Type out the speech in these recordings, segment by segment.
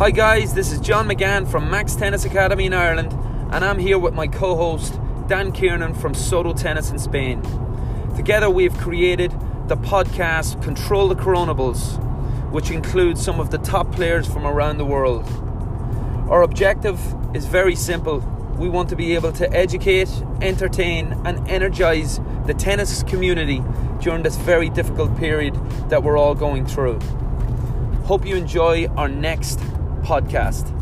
Hi, guys, this is John McGann from Max Tennis Academy in Ireland, and I'm here with my co host Dan Kiernan from Soto Tennis in Spain. Together, we have created the podcast Control the Controllables, which includes some of the top players from around the world. Our objective is very simple. We want to be able to educate, entertain, and energize the tennis community during this very difficult period that we're all going through. Hope you enjoy our next podcast.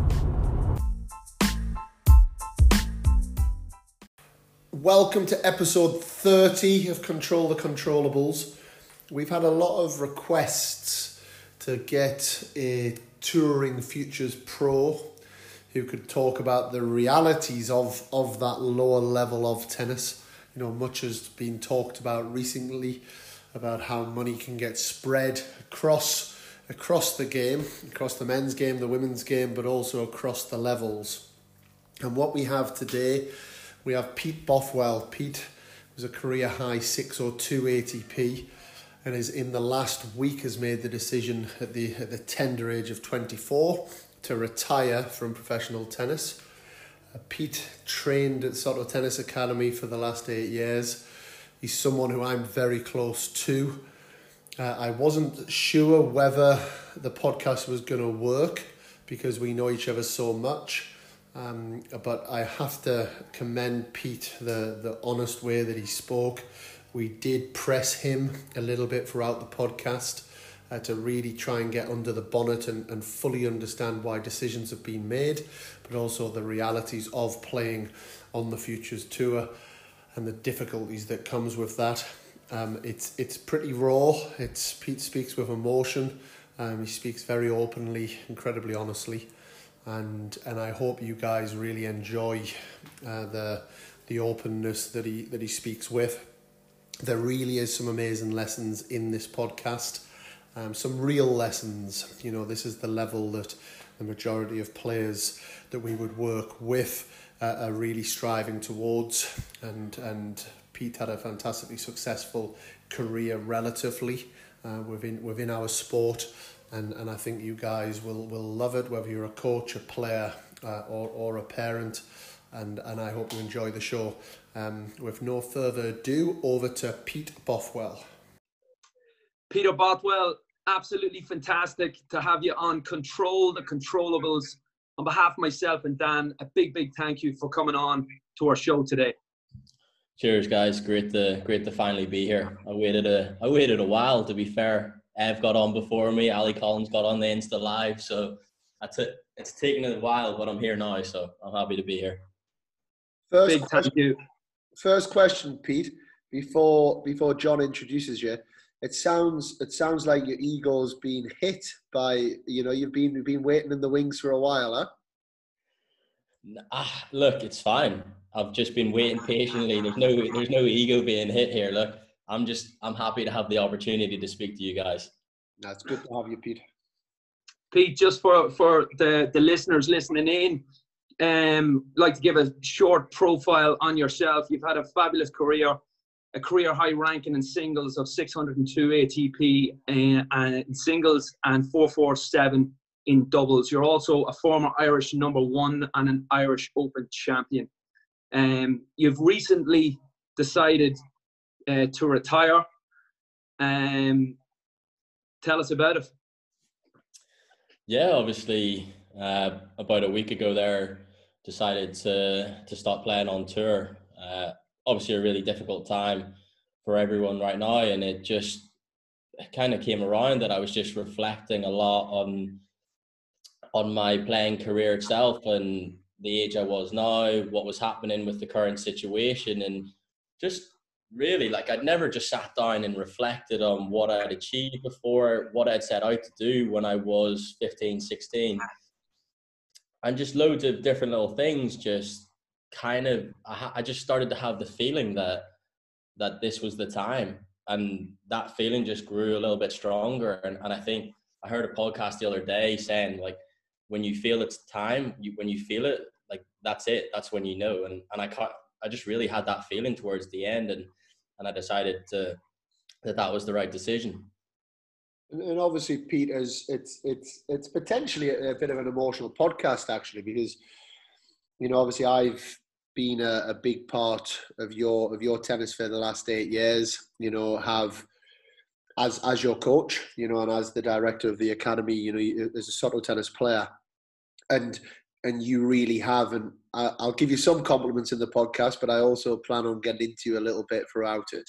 Welcome to episode 30 of Control the Controllables. We've had a lot of requests to get a Touring Futures Pro who could talk about the realities of, of that lower level of tennis. You know, much has been talked about recently about how money can get spread across across the game, across the men's game, the women's game, but also across the levels. And what we have today, we have Pete Bothwell. Pete was a career high 602 ATP and is in the last week has made the decision at the at the tender age of 24 to retire from professional tennis. Uh, Pete trained at Soto Tennis Academy for the last eight years. He's someone who I'm very close to. Uh, I wasn't sure whether the podcast was going to work because we know each other so much. Um, but I have to commend Pete the the honest way that he spoke. We did press him a little bit throughout the podcast uh, to really try and get under the bonnet and, and fully understand why decisions have been made, but also the realities of playing on the Futures Tour and the difficulties that comes with that. Um, it's it's pretty raw. It's Pete speaks with emotion. Um, he speaks very openly, incredibly honestly, and and I hope you guys really enjoy uh, the the openness that he that he speaks with. There really is some amazing lessons in this podcast. Um, some real lessons. You know, this is the level that the majority of players that we would work with uh, are really striving towards, and and Pete had a fantastically successful career relatively uh, within within our sport, and, and I think you guys will, will love it whether you're a coach, a player, uh, or or a parent, and and I hope you enjoy the show. Um, with no further ado, over to Pete Bothwell. Peter Bothwell, absolutely fantastic to have you on Control the Controllables. On behalf of myself and Dan, a big, big thank you for coming on to our show today. Cheers, guys! Great to great to finally be here. I waited a I waited a while. To be fair, Ev got on before me. Ali Collins got on the Insta Live, so that's it. It's taken a while, but I'm here now, so I'm happy to be here. First Big question, thank you. First question, Pete. Before before John introduces you, it sounds it sounds like your ego's been hit by you know you've been you've been waiting in the wings for a while, huh? Ah, look, it's fine. I've just been waiting patiently. There's no there's no ego being hit here. Look, I'm just I'm happy to have the opportunity to speak to you guys. That's good to have you, Pete. Pete, just for for the the listeners listening in, um, like to give a short profile on yourself. You've had a fabulous career, a career high ranking in singles of 602 ATP uh, and in singles and 447 in doubles. You're also a former Irish number one and an Irish Open champion. Um, you've recently decided uh, to retire. Um, tell us about it. Yeah, obviously, uh, about a week ago, there decided to to stop playing on tour. Uh, obviously, a really difficult time for everyone right now, and it just kind of came around that I was just reflecting a lot on on my playing career itself and the age I was now, what was happening with the current situation, and just really like I'd never just sat down and reflected on what I'd achieved before, what I'd set out to do when I was 15, 16. And just loads of different little things just kind of I, just started to have the feeling that that this was the time and that feeling just grew a little bit stronger and, and i think i heard a podcast the other day saying like when you feel it's time, you, when you feel it, like that's it. That's when you know. And and I can't. I just really had that feeling towards the end, and and I decided to that that was the right decision. And, obviously, Pete, as it's it's it's potentially a, bit of an emotional podcast actually because you know obviously I've been a, a, big part of your of your tennis for the last eight years. You know, have as as your coach, you know, and as the director of the academy, you know, as a Soto tennis player, and and you really have. And I'll give you some compliments in the podcast, but I also plan on getting into you a little bit throughout it.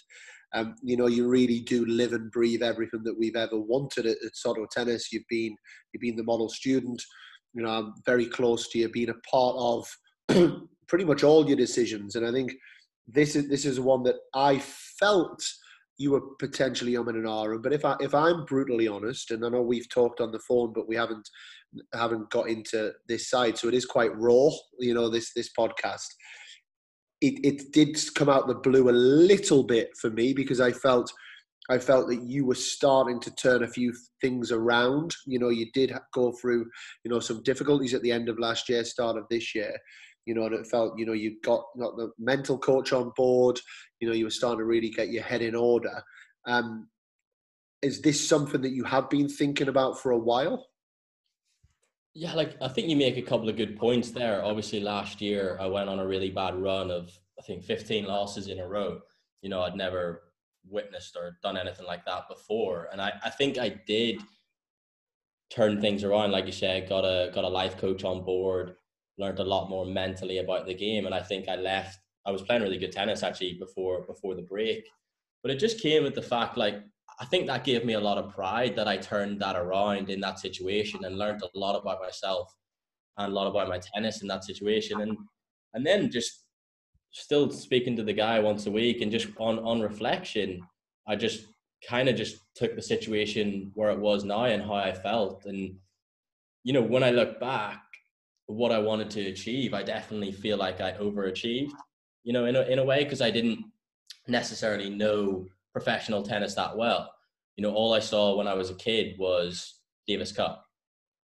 Um, you know, you really do live and breathe everything that we've ever wanted at, at Soto Tennis. You've been you've been the model student. You know, I'm very close to you, being a part of pretty much all your decisions. And I think this is this is one that I felt you were potentially umming and ahhing. But if I if I'm brutally honest, and I know we've talked on the phone, but we haven't haven't got into this side, so it is quite raw. You know, this this podcast. It it did come out the blue a little bit for me because I felt. I felt that you were starting to turn a few things around. You know, you did go through, you know, some difficulties at the end of last year, start of this year you know, and it felt, you know, you got got the mental coach on board, you know, you were starting to really get your head in order. Um, is this something that you have been thinking about for a while? Yeah, like I think you make a couple of good points there. Obviously, last year I went on a really bad run of I think 15 losses in a row. You know, I'd never witnessed or done anything like that before, and I, I think I did turn things around. Like you said, got a got a life coach on board learned a lot more mentally about the game. And I think I left. I was playing really good tennis actually before before the break, but it just came with the fact like I think that gave me a lot of pride that I turned that around in that situation and learned a lot about myself and a lot about my tennis in that situation. And and then just still speaking to the guy once a week and just on on reflection, I just kind of just took the situation where it was now and how I felt. And you know, when I look back, what I wanted to achieve, I definitely feel like I overachieved, you know, in a, in a way, because I didn't necessarily know professional tennis that well. You know, all I saw when I was a kid was Davis Cup.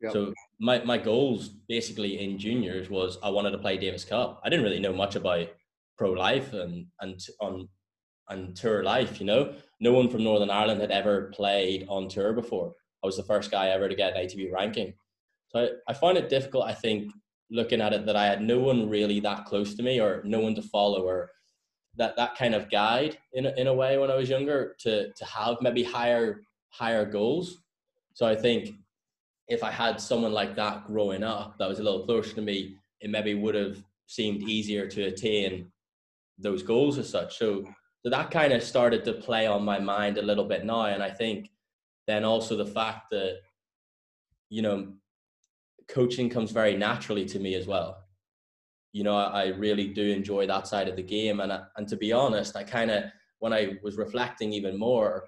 Yep. So my, my goals basically in juniors was I wanted to play Davis Cup. I didn't really know much about pro life and, and on and tour life, you know. No one from Northern Ireland had ever played on tour before. I was the first guy ever to get an ATP ranking. So I, I find it difficult, I think, looking at it that I had no one really that close to me or no one to follow or that, that kind of guide in a, in a way when I was younger to, to have maybe higher higher goals. So I think if I had someone like that growing up that was a little closer to me, it maybe would have seemed easier to attain those goals as such. So, so that kind of started to play on my mind a little bit now. And I think then also the fact that, you know, coaching comes very naturally to me as well. You know, I, really do enjoy that side of the game, and I, and to be honest, I kind of when I was reflecting even more,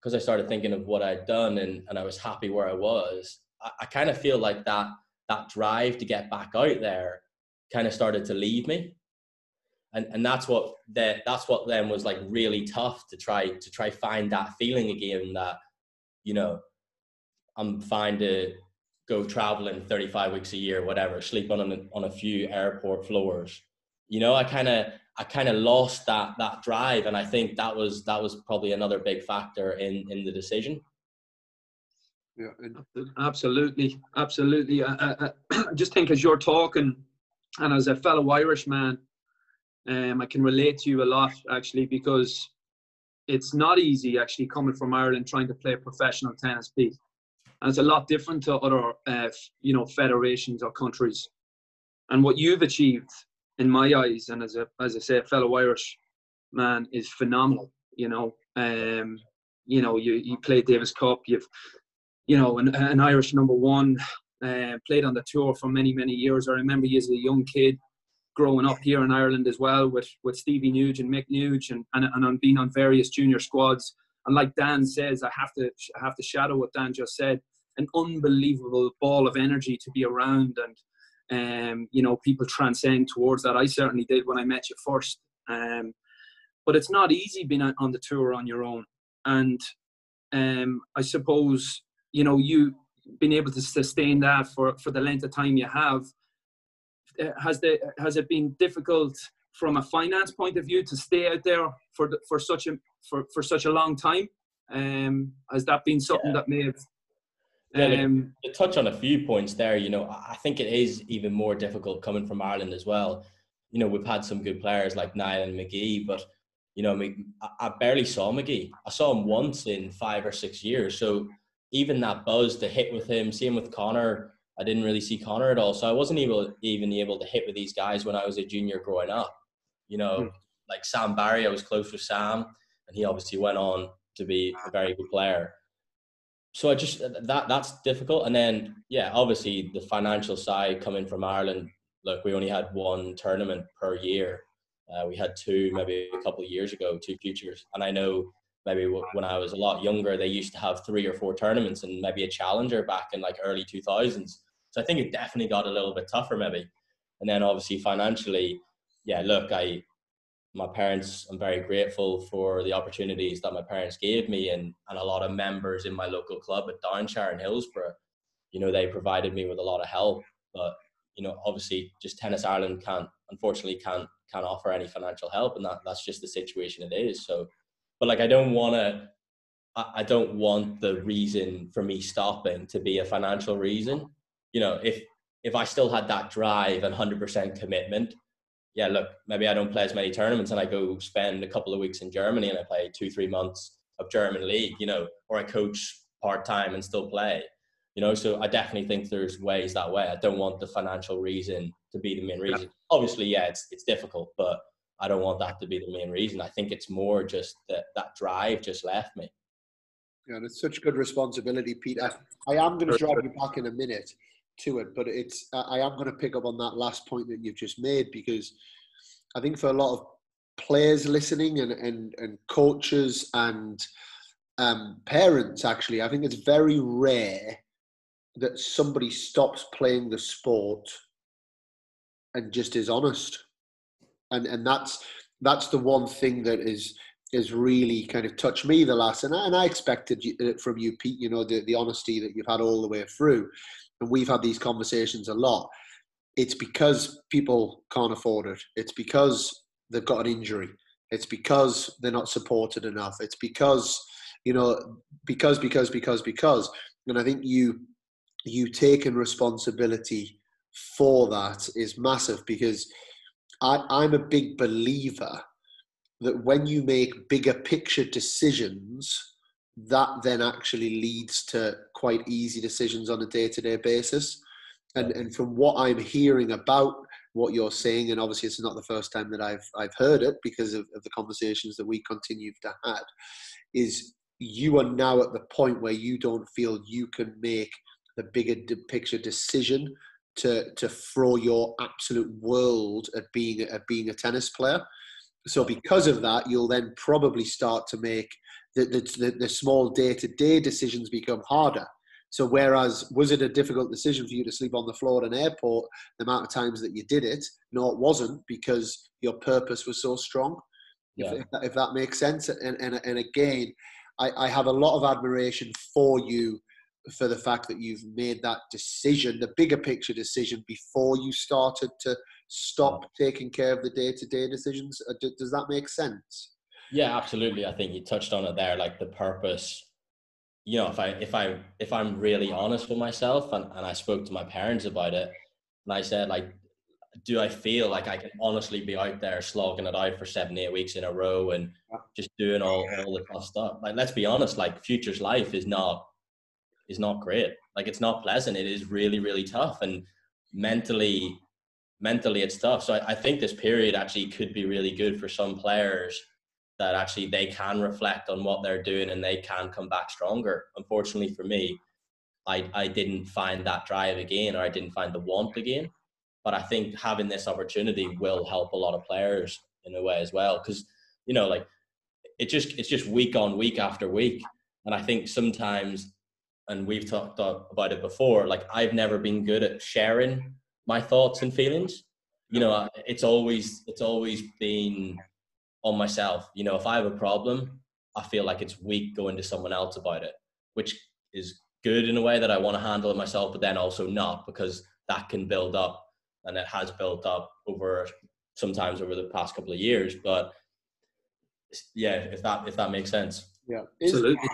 because I started thinking of what I'd done and, and I was happy where I was. I, I kind of feel like that that drive to get back out there kind of started to leave me and and that's what that that's what then was like really tough to try to try find that feeling again that you know i'm fine to go traveling 35 weeks a year, whatever, sleep on a, on a few airport floors. You know, I kind of I kind of lost that that drive, and I think that was that was probably another big factor in in the decision. Yeah, absolutely, absolutely. I, I, I just think as you're talking, and as a fellow Irishman, um, I can relate to you a lot actually because it's not easy actually coming from Ireland trying to play professional tennis, Pete and it's a lot different to other uh, you know federations or countries. And what you've achieved in my eyes and as a as i say a fellow irish man is phenomenal you know. Um you know you you played davis cup you've you know an, an irish number one uh, played on the tour for many many years. I remember you as a young kid growing up here in ireland as well with with stevie nuge and mick nuge and and, and on being on various junior squads and like Dan says, I have to I have to shadow what Dan just said. An unbelievable ball of energy to be around, and um, you know people transcend towards that. I certainly did when I met you first. Um, but it's not easy being on the tour on your own, and um, I suppose you know you been able to sustain that for for the length of time you have. Uh, has the has it been difficult from a finance point of view to stay out there for the, for such a for, for such a long time Um, has that been something yeah. that may have? Um, yeah, to touch on a few points there, you know, I think it is even more difficult coming from Ireland as well. You know, we've had some good players like Niland and McGee, but you know, I barely saw McGee. I saw him once in five or six years. So even that buzz, to hit with him, same with Connor. I didn't really see Connor at all, so I wasn't able even able to hit with these guys when I was a junior growing up. You know, mm. like Sam Barry, I was close with Sam, and he obviously went on to be a very good player. So I just that that's difficult, and then yeah, obviously the financial side coming from Ireland. Look, we only had one tournament per year. Uh, we had two maybe a couple of years ago, two futures, and I know maybe when I was a lot younger, they used to have three or four tournaments and maybe a challenger back in like early 2000s. So I think it definitely got a little bit tougher maybe. And then obviously financially, yeah, look, I, my parents, I'm very grateful for the opportunities that my parents gave me and, and a lot of members in my local club at Downshire and Hillsborough. You know, they provided me with a lot of help, but you know, obviously just Tennis Ireland can't, unfortunately can't, can't offer any financial help and that, that's just the situation it is. So but like I don't want to. I don't want the reason for me stopping to be a financial reason. You know, if if I still had that drive and hundred percent commitment, yeah, look, maybe I don't play as many tournaments and I go spend a couple of weeks in Germany and I play two, three months of German league, you know, or I coach part time and still play. You know, so I definitely think there's ways that way. I don't want the financial reason to be the main reason. Obviously, yeah, it's it's difficult, but I don't want that to be the main reason. I think it's more just that that drive just left me. Yeah, and it's such good responsibility, Pete. I, I am going to drive you back in a minute to it, but it's I am going to pick up on that last point that you've just made because I think for a lot of players listening and and, and coaches and um, parents, actually, I think it's very rare that somebody stops playing the sport and just is honest. And and that's that's the one thing that is is really kind of touched me the last and I, and I expected it from you Pete you know the, the honesty that you've had all the way through and we've had these conversations a lot. It's because people can't afford it. It's because they've got an injury. It's because they're not supported enough. It's because you know because because because because. And I think you you taking responsibility for that is massive because I, I'm a big believer that when you make bigger picture decisions, that then actually leads to quite easy decisions on a day to day basis. And, and from what I'm hearing about what you're saying, and obviously it's not the first time that I've, I've heard it because of, of the conversations that we continue to have, is you are now at the point where you don't feel you can make the bigger picture decision to to throw your absolute world at being at being a tennis player. So because of that, you'll then probably start to make the the, the small day to day decisions become harder. So whereas was it a difficult decision for you to sleep on the floor at an airport the amount of times that you did it? No, it wasn't because your purpose was so strong. Yeah. If, if, that, if that makes sense. And and and again, I, I have a lot of admiration for you for the fact that you've made that decision, the bigger picture decision, before you started to stop taking care of the day to day decisions. Uh, does that make sense? Yeah, absolutely. I think you touched on it there, like the purpose. You know, if I if I if I'm really honest with myself, and, and I spoke to my parents about it, and I said like, do I feel like I can honestly be out there slogging it out for seven, eight weeks in a row and just doing all, all the tough stuff? Like, let's be honest, like futures life is not is not great. Like it's not pleasant. It is really, really tough. And mentally, mentally it's tough. So I, I think this period actually could be really good for some players that actually they can reflect on what they're doing and they can come back stronger. Unfortunately for me, I, I didn't find that drive again or I didn't find the want again. But I think having this opportunity will help a lot of players in a way as well. Because, you know, like it just it's just week on week after week. And I think sometimes and we've talked about it before like i've never been good at sharing my thoughts and feelings you know it's always it's always been on myself you know if i have a problem i feel like it's weak going to someone else about it which is good in a way that i want to handle it myself but then also not because that can build up and it has built up over sometimes over the past couple of years but yeah if that if that makes sense Yeah, absolutely.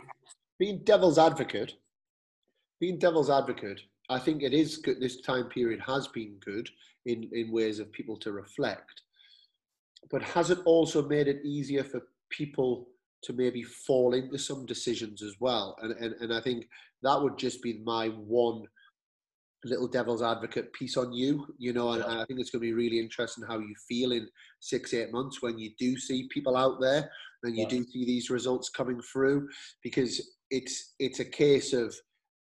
Being devil's advocate, being devil's advocate, I think it is good. This time period has been good in in ways of people to reflect. But has it also made it easier for people to maybe fall into some decisions as well? And and, and I think that would just be my one little devil's advocate piece on you, you know, and, and I think it's going to be really interesting how you feel in six, eight months when you do see people out there and you yeah. do see these results coming through because it's it's a case of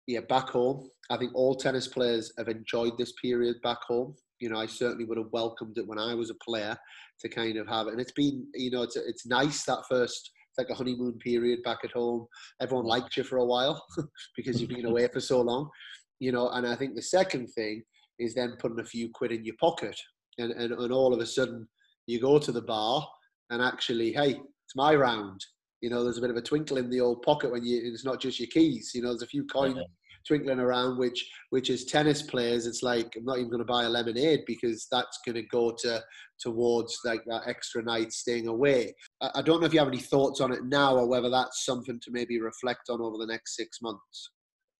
yeah, back home. I think all tennis players have enjoyed this period back home. You know, I certainly would have welcomed it when I was a player to kind of have it. And it's been, you know, it's it's nice that first it's like a honeymoon period back at home. Everyone likes you for a while because you've been away for so long, you know. And I think the second thing is then putting a few quid in your pocket, and and, and all of a sudden you go to the bar and actually, hey, it's my round you know, there's a bit of a twinkle in the old pocket when you, it's not just your keys, you know, there's a few coins yeah. Twinkling around, which, which is tennis players, it's like, I'm not even going to buy a lemonade because that's going to go to, towards like that extra night staying away. I, I don't know if you have any thoughts on it now or whether that's something to maybe reflect on over the next six months.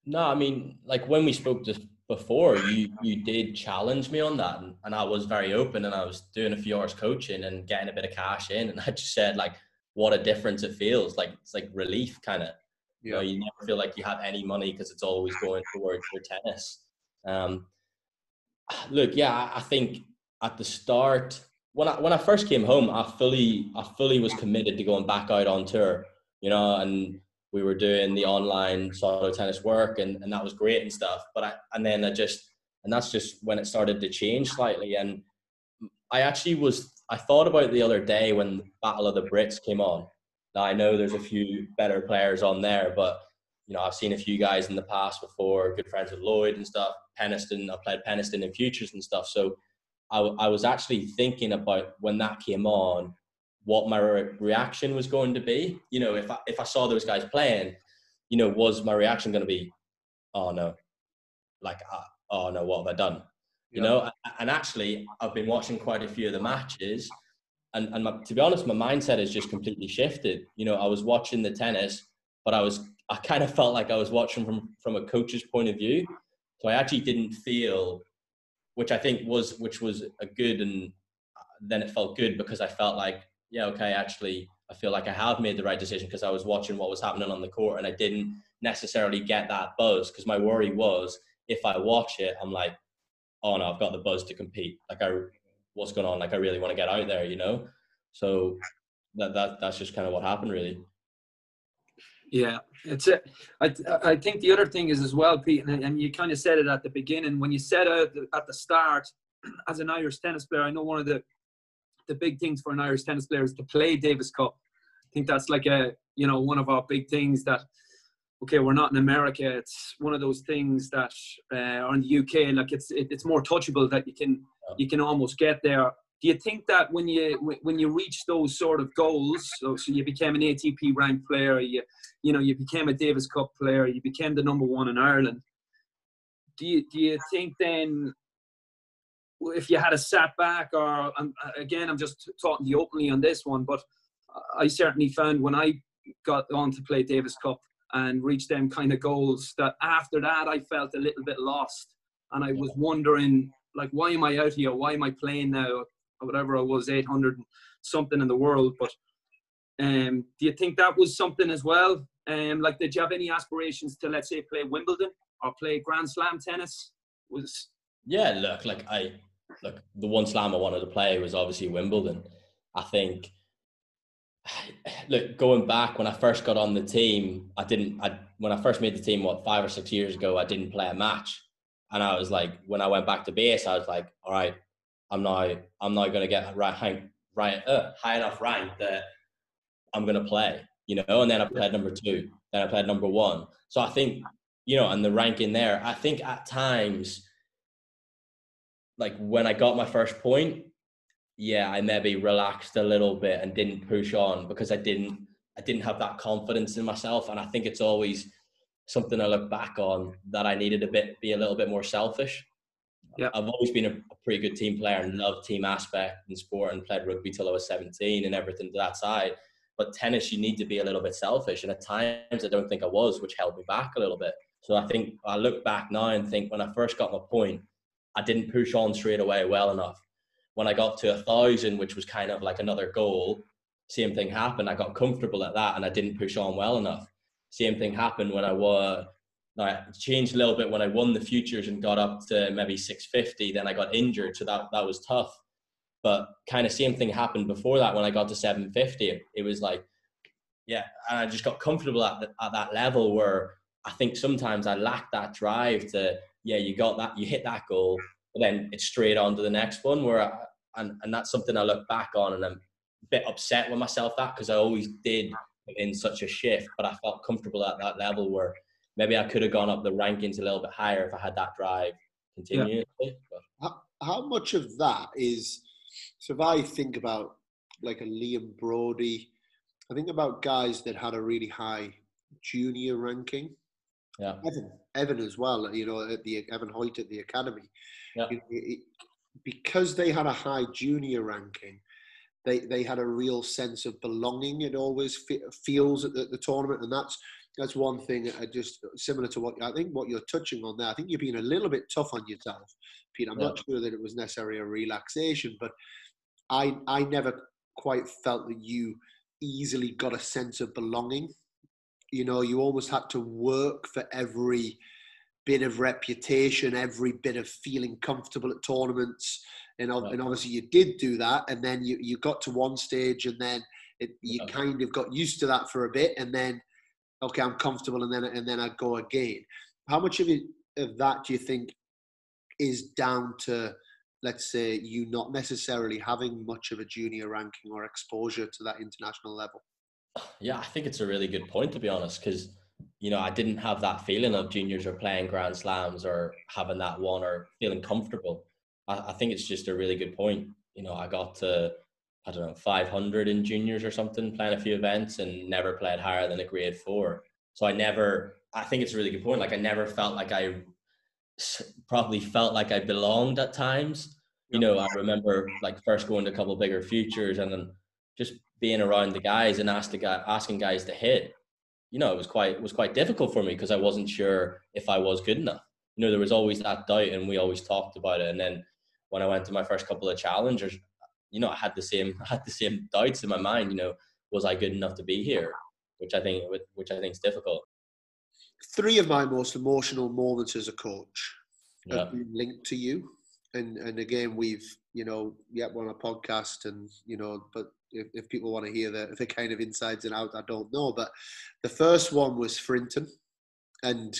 No, I mean, like when we spoke just before, you you did challenge me on that, and, and I was very open, and I was doing a few hours coaching and getting a bit of cash in, and I just said like, what a difference it feels like it's like relief kind of yeah. you know you never feel like you have any money because it's always going towards your tennis um look yeah i think at the start when i when i first came home i fully i fully was committed to going back out on tour you know and we were doing the online Soto tennis work and, and that was great and stuff but i and then i just and that's just when it started to change slightly and i actually was I thought about the other day when Battle of the Brits came on. Now I know there's a few better players on there, but you know I've seen a few guys in the past before, good friends with Lloyd and stuff. Peniston, I played Peniston in futures and stuff. So I, I was actually thinking about when that came on, what my re- reaction was going to be. You know, if I, if I saw those guys playing, you know, was my reaction going to be, oh no, like, uh, oh no, what have I done? you know and actually i've been watching quite a few of the matches and, and my, to be honest my mindset has just completely shifted. You know i was watching the tennis but i was i kind of felt like i was watching from from a coach's point of view. So i actually didn't feel which i think was which was a good and uh, then it felt good because i felt like yeah okay actually i feel like i have made the right decision because i was watching what was happening on the court and i didn't necessarily get that buzz. Because my worry was if i watch it i'm like oh no, I've got the buzz to compete. Like I, what's going on? Like I really want to get out there, you know. So that that that's just kind of what happened, really. Yeah, it's it. I I think the other thing is as well, Pete, and, and you kind of said it at the beginning when you said it at the start. As an Irish tennis player, I know one of the the big things for an Irish tennis player is to play Davis Cup. I think that's like a you know one of our big things that okay, we're not in America. It's one of those things that uh, are in the UK. Like it's it, it's more touchable that you can you can almost get there. Do you think that when you when you reach those sort of goals, so, so you became an ATP ranked player, you you know you became a Davis Cup player, you became the number one in Ireland. Do you do you think then? If you had a setback, or um, again, I'm just talking to you openly on this one, but I certainly found when I got on to play Davis Cup, and reach them kind of goals that after that I felt a little bit lost and I was wondering like why am I out here? Why am I playing now? Whatever I was 800 something in the world. But um, do you think that was something as well? Um, like did you have any aspirations to let's say play Wimbledon or play Grand Slam tennis? Was yeah look like I look the one slam I wanted to play was obviously Wimbledon. I think look, going back when I first got on the team, I didn't. I when I first made the team, what five or six years ago, I didn't play a match, and I was like, when I went back to base, I was like, all right, I'm not, I'm not going to get right, high, right, uh, high enough rank that I'm going to play, you know. And then I played number two, then I played number one. So I think, you know, and the ranking there, I think at times, like when I got my first point, yeah, I maybe relaxed a little bit and didn't push on because I didn't I didn't have that confidence in myself. And I think it's always something I look back on that I needed a bit be a little bit more selfish. Yeah. I've always been a, pretty good team player and loved team aspect in sport and played rugby till I was 17 and everything to that side. But tennis, you need to be a little bit selfish, and at times I don't think I was, which held me back a little bit. So I think I look back now and think when I first got my point, I didn't push on straight away well enough. When I got to a thousand, which was kind of like another goal, same thing happened. I got comfortable at that, and I didn't push on well enough. Same thing happened when I was it changed a little bit when I won the futures and got up to maybe 650. Then I got injured, so that that was tough. But kind of same thing happened before that when I got to 750. It, it was like, yeah, and I just got comfortable at the, at that level where I think sometimes I lack that drive to yeah, you got that, you hit that goal, but then it's straight on to the next one. Where I, and and that's something I look back on and I'm a bit upset with myself that because I always did in such a shift, but I felt comfortable at that level where maybe I could have gone up the rankings a little bit higher if I had that drive continuously. Yeah. How, how much of that is so? If I think about like a Liam Broady, I think about guys that had a really high junior ranking. Yeah. Evan, Evan as well. You know, at the Evan Hoyt at the academy. Yeah. It, it, because they had a high junior ranking, they they had a real sense of belonging. It always feels at the, the tournament, and that's that's one thing. I just similar to what I think what you're touching on there. I think you're being a little bit tough on yourself, Pete. I'm yeah. not sure that it was necessarily a relaxation, but I I never quite felt that you easily got a sense of belonging. You know, you almost had to work for every bit of reputation, every bit of feeling comfortable at tournaments. And, and obviously you did do that. And then you, you got to one stage and then it, you yeah. kind of got used to that for a bit. And then, okay, I'm comfortable. And then, and then I go again. How much of it, of that do you think is down to, let's say, you not necessarily having much of a junior ranking or exposure to that international level? Yeah, I think it's a really good point, to be honest, because you know, I didn't have that feeling of juniors or playing Grand Slams or having that one or feeling comfortable. I, I, think it's just a really good point. You know, I got to, I don't know, 500 in juniors or something, playing a few events and never played higher than a grade four. So I never, I think it's a really good point. Like I never felt like I probably felt like I belonged at times. You know, I remember like first going to a couple bigger futures and then just being around the guys and ask the guy, asking guys to hit you know, it was quite it was quite difficult for me because I wasn't sure if I was good enough. You know, there was always that doubt, and we always talked about it. And then when I went to my first couple of challengers, you know, I had the same I had the same doubts in my mind. You know, was I good enough to be here? Which I think which I think is difficult. Three of my most emotional moments as a coach yeah. have been linked to you, and and again we've you know yet yeah, on a podcast and you know but if, if people want to hear the, the kind of insides and out, I don't know. But the first one was Frinton. And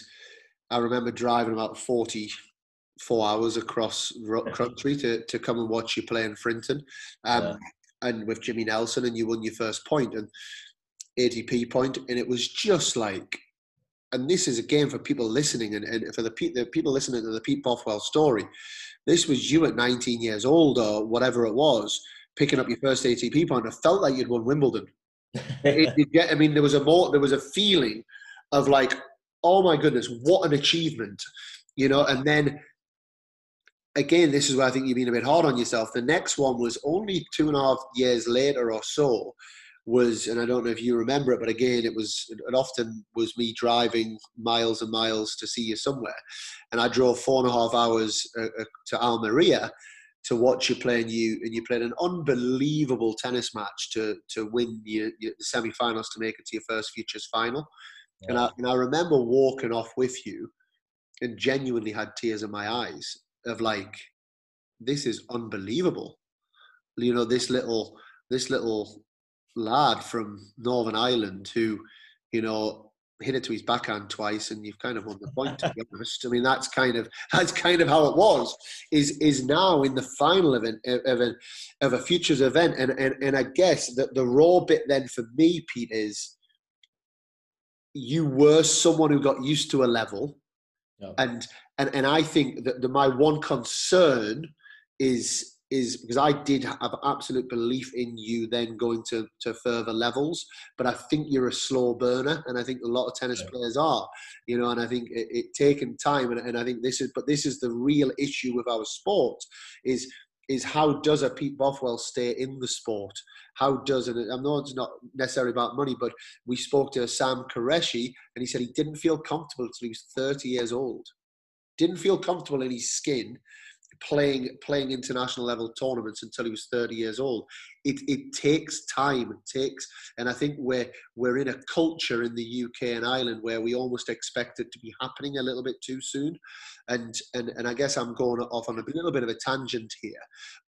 I remember driving about 44 hours across country to, to come and watch you play in Frinton. Um, yeah. And with Jimmy Nelson, and you won your first point and ATP point, and it was just like, and this is again for people listening and, and for the, the people listening to the Pete Bothwell story. This was you at 19 years old or whatever it was, picking up your first ATP point, I felt like you'd won Wimbledon. it, it, get, I mean, there was a more, there was a feeling of like, oh my goodness, what an achievement, you know. And then again, this is where I think you've been a bit hard on yourself. The next one was only two and a half years later or so. Was and I don't know if you remember it, but again, it was it often was me driving miles and miles to see you somewhere, and I drove four and a half hours uh, uh, to Almeria to watch you play and you and you played an unbelievable tennis match to to win your, your semi-finals to make it to your first futures final yeah. and, I, and I remember walking off with you and genuinely had tears in my eyes of like this is unbelievable you know this little this little lad from northern ireland who you know hit it to his backhand twice and you've kind of won the point to be honest. I mean that's kind of that's kind of how it was. Is is now in the final event of a of a futures event and and, and I guess that the raw bit then for me, Pete, is you were someone who got used to a level. And and and I think that the, my one concern is is because I did have absolute belief in you then going to, to further levels, but I think you're a slow burner, and I think a lot of tennis yeah. players are, you know, and I think it, it taken time, and, and I think this is, but this is the real issue with our sport is is how does a Pete Bothwell stay in the sport? How does it? I know it's not necessarily about money, but we spoke to Sam Qureshi, and he said he didn't feel comfortable until he was 30 years old. Didn't feel comfortable in his skin playing playing international level tournaments until he was 30 years old. It it takes time. It takes, and I think we're we're in a culture in the UK and Ireland where we almost expect it to be happening a little bit too soon. And and and I guess I'm going off on a little bit of a tangent here,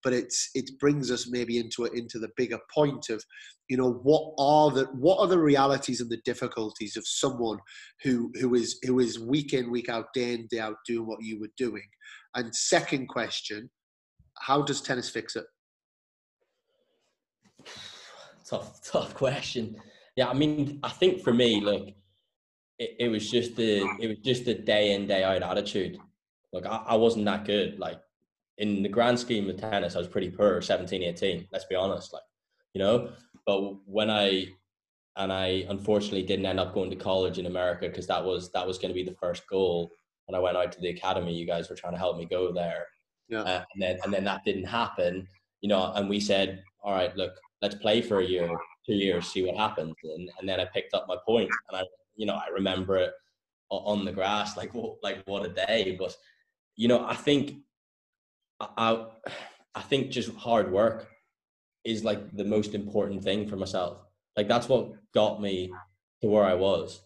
but it's it brings us maybe into a, into the bigger point of, you know, what are the what are the realities and the difficulties of someone who who is who is week in week out day in day out doing what you were doing and second question, how does tennis fix it? Tough, tough question. Yeah, I mean, I think for me, look, it, it was just the it was just the day in day out attitude. Like I, I wasn't that good. Like in the grand scheme of tennis, I was pretty poor, 17, 18, let's be honest. Like, you know, but when I and I unfortunately didn't end up going to college in America because that was that was going to be the first goal when I went out to the academy, you guys were trying to help me go there. Yeah. Uh, and then and then that didn't happen, you know. And we said, all right, look, let's play for a year, two years, see what happens. And and then I picked up my point, and I, you know, I remember it on the grass, like what, like what a day. But you know, I think, I, I think just hard work is like the most important thing for myself. Like that's what got me to where I was.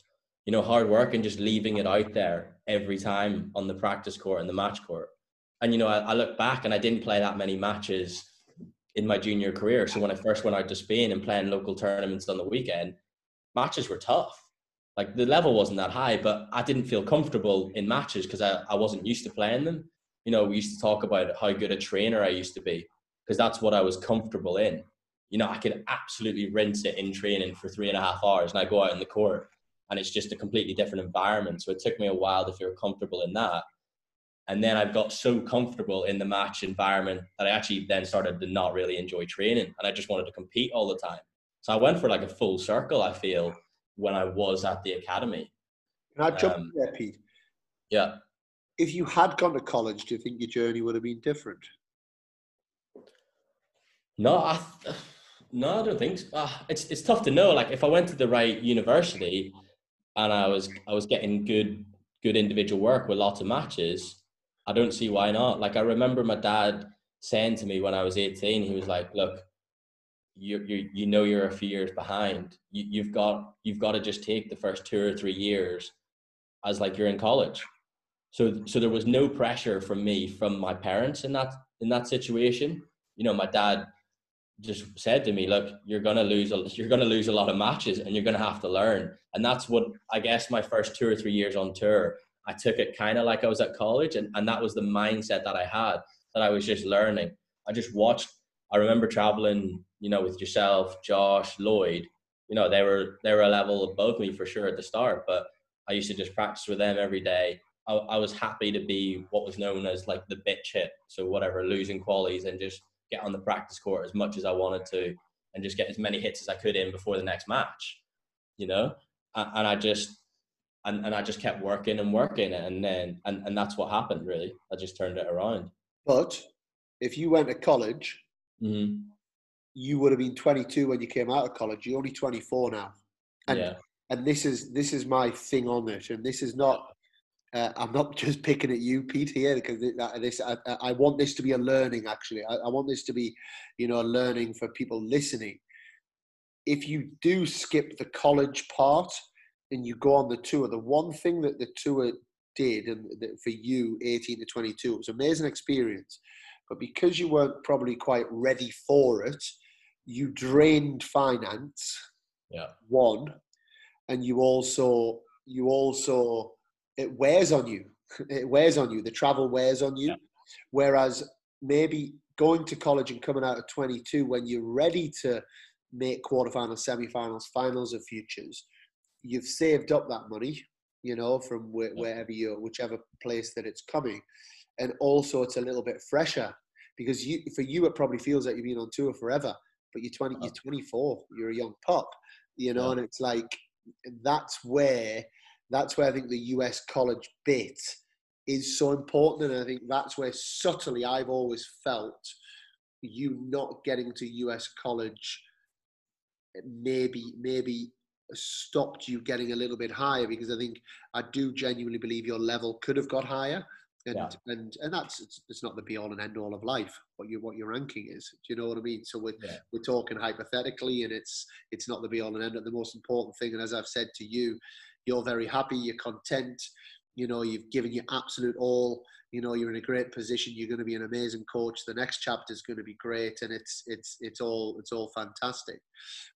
You know, hard work and just leaving it out there every time on the practice court and the match court. And you know, I, I look back and I didn't play that many matches in my junior career. So when I first went out to Spain and playing local tournaments on the weekend, matches were tough. Like the level wasn't that high, but I didn't feel comfortable in matches because I, I wasn't used to playing them. You know, we used to talk about how good a trainer I used to be because that's what I was comfortable in. You know, I could absolutely rinse it in training for three and a half hours and I go out in the court and it's just a completely different environment. So it took me a while to feel comfortable in that. And then I've got so comfortable in the match environment that I actually then started to not really enjoy training and I just wanted to compete all the time. So I went for like a full circle, I feel, when I was at the academy. Can I jump um, there, Pete? Yeah. If you had gone to college, do you think your journey would have been different? No, I, no, I don't think so. Uh, it's it's tough to know. Like if I went to the right university, and I was I was getting good good individual work with lots of matches, I don't see why not. Like I remember my dad saying to me when I was 18, he was like, "Look, you you you know you're a few years behind. You, you've got you've got to just take the first two or three years as like you're in college." So so there was no pressure from me from my parents in that in that situation. You know, my dad just said to me, "Look, you're gonna lose. A, you're gonna lose a lot of matches, and you're gonna have to learn." And that's what I guess my first two or three years on tour, I took it kind of like I was at college, and and that was the mindset that I had that I was just learning. I just watched. I remember traveling, you know, with yourself, Josh, Lloyd. You know, they were they were a level above me for sure at the start, but I used to just practice with them every day. I, I was happy to be what was known as like the bitch hit, so whatever losing qualities and just get on the practice court as much as I wanted to and just get as many hits as I could in before the next match, you know? And, and I just, and, and I just kept working and working and then, and, and that's what happened really. I just turned it around. But if you went to college, mm-hmm. you would have been 22 when you came out of college. You're only 24 now. And, yeah. and this is, this is my thing on it. And this is not, uh, I'm not just picking at you, Pete, here because this. I, I, want this to be a learning. Actually, I, I, want this to be, you know, a learning for people listening. If you do skip the college part and you go on the tour, the one thing that the tour did, and for you, 18 to 22, it was an amazing experience. But because you weren't probably quite ready for it, you drained finance. Yeah. One, and you also you also it wears on you. It wears on you. The travel wears on you. Yeah. Whereas maybe going to college and coming out at 22 when you're ready to make quarterfinals, semifinals, finals of futures, you've saved up that money, you know, from where, wherever you're, whichever place that it's coming. And also it's a little bit fresher because you, for you, it probably feels like you've been on tour forever, but you're 20, uh-huh. you're 24, you're a young pup, you know, yeah. and it's like, that's where that's where I think the US college bit is so important. And I think that's where subtly I've always felt you not getting to US college maybe maybe stopped you getting a little bit higher because I think I do genuinely believe your level could have got higher. And, yeah. and and that's it's, it's, not the be all and end all of life what your what your ranking is do you know what I mean so we're, yeah. we're talking hypothetically and it's it's not the be all and end all the most important thing and as I've said to you you're very happy you're content you know you've given your absolute all you know you're in a great position you're going to be an amazing coach the next chapter is going to be great and it's it's it's all it's all fantastic.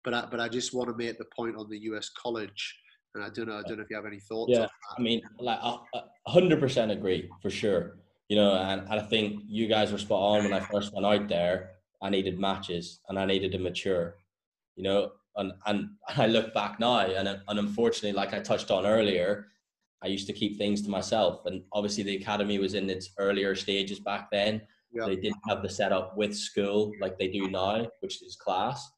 But I, but I just want to make the point on the US college and I don't know I don't know if you have any thoughts yeah I mean like a hundred percent agree for sure. You know and, and I think you guys were spot on when I first went out there. I needed matches and I needed to mature. You know and and I look back now and and unfortunately like I touched on earlier I used to keep things to myself. And obviously, the academy was in its earlier stages back then. Yep. They didn't have the setup with school like they do now, which is class.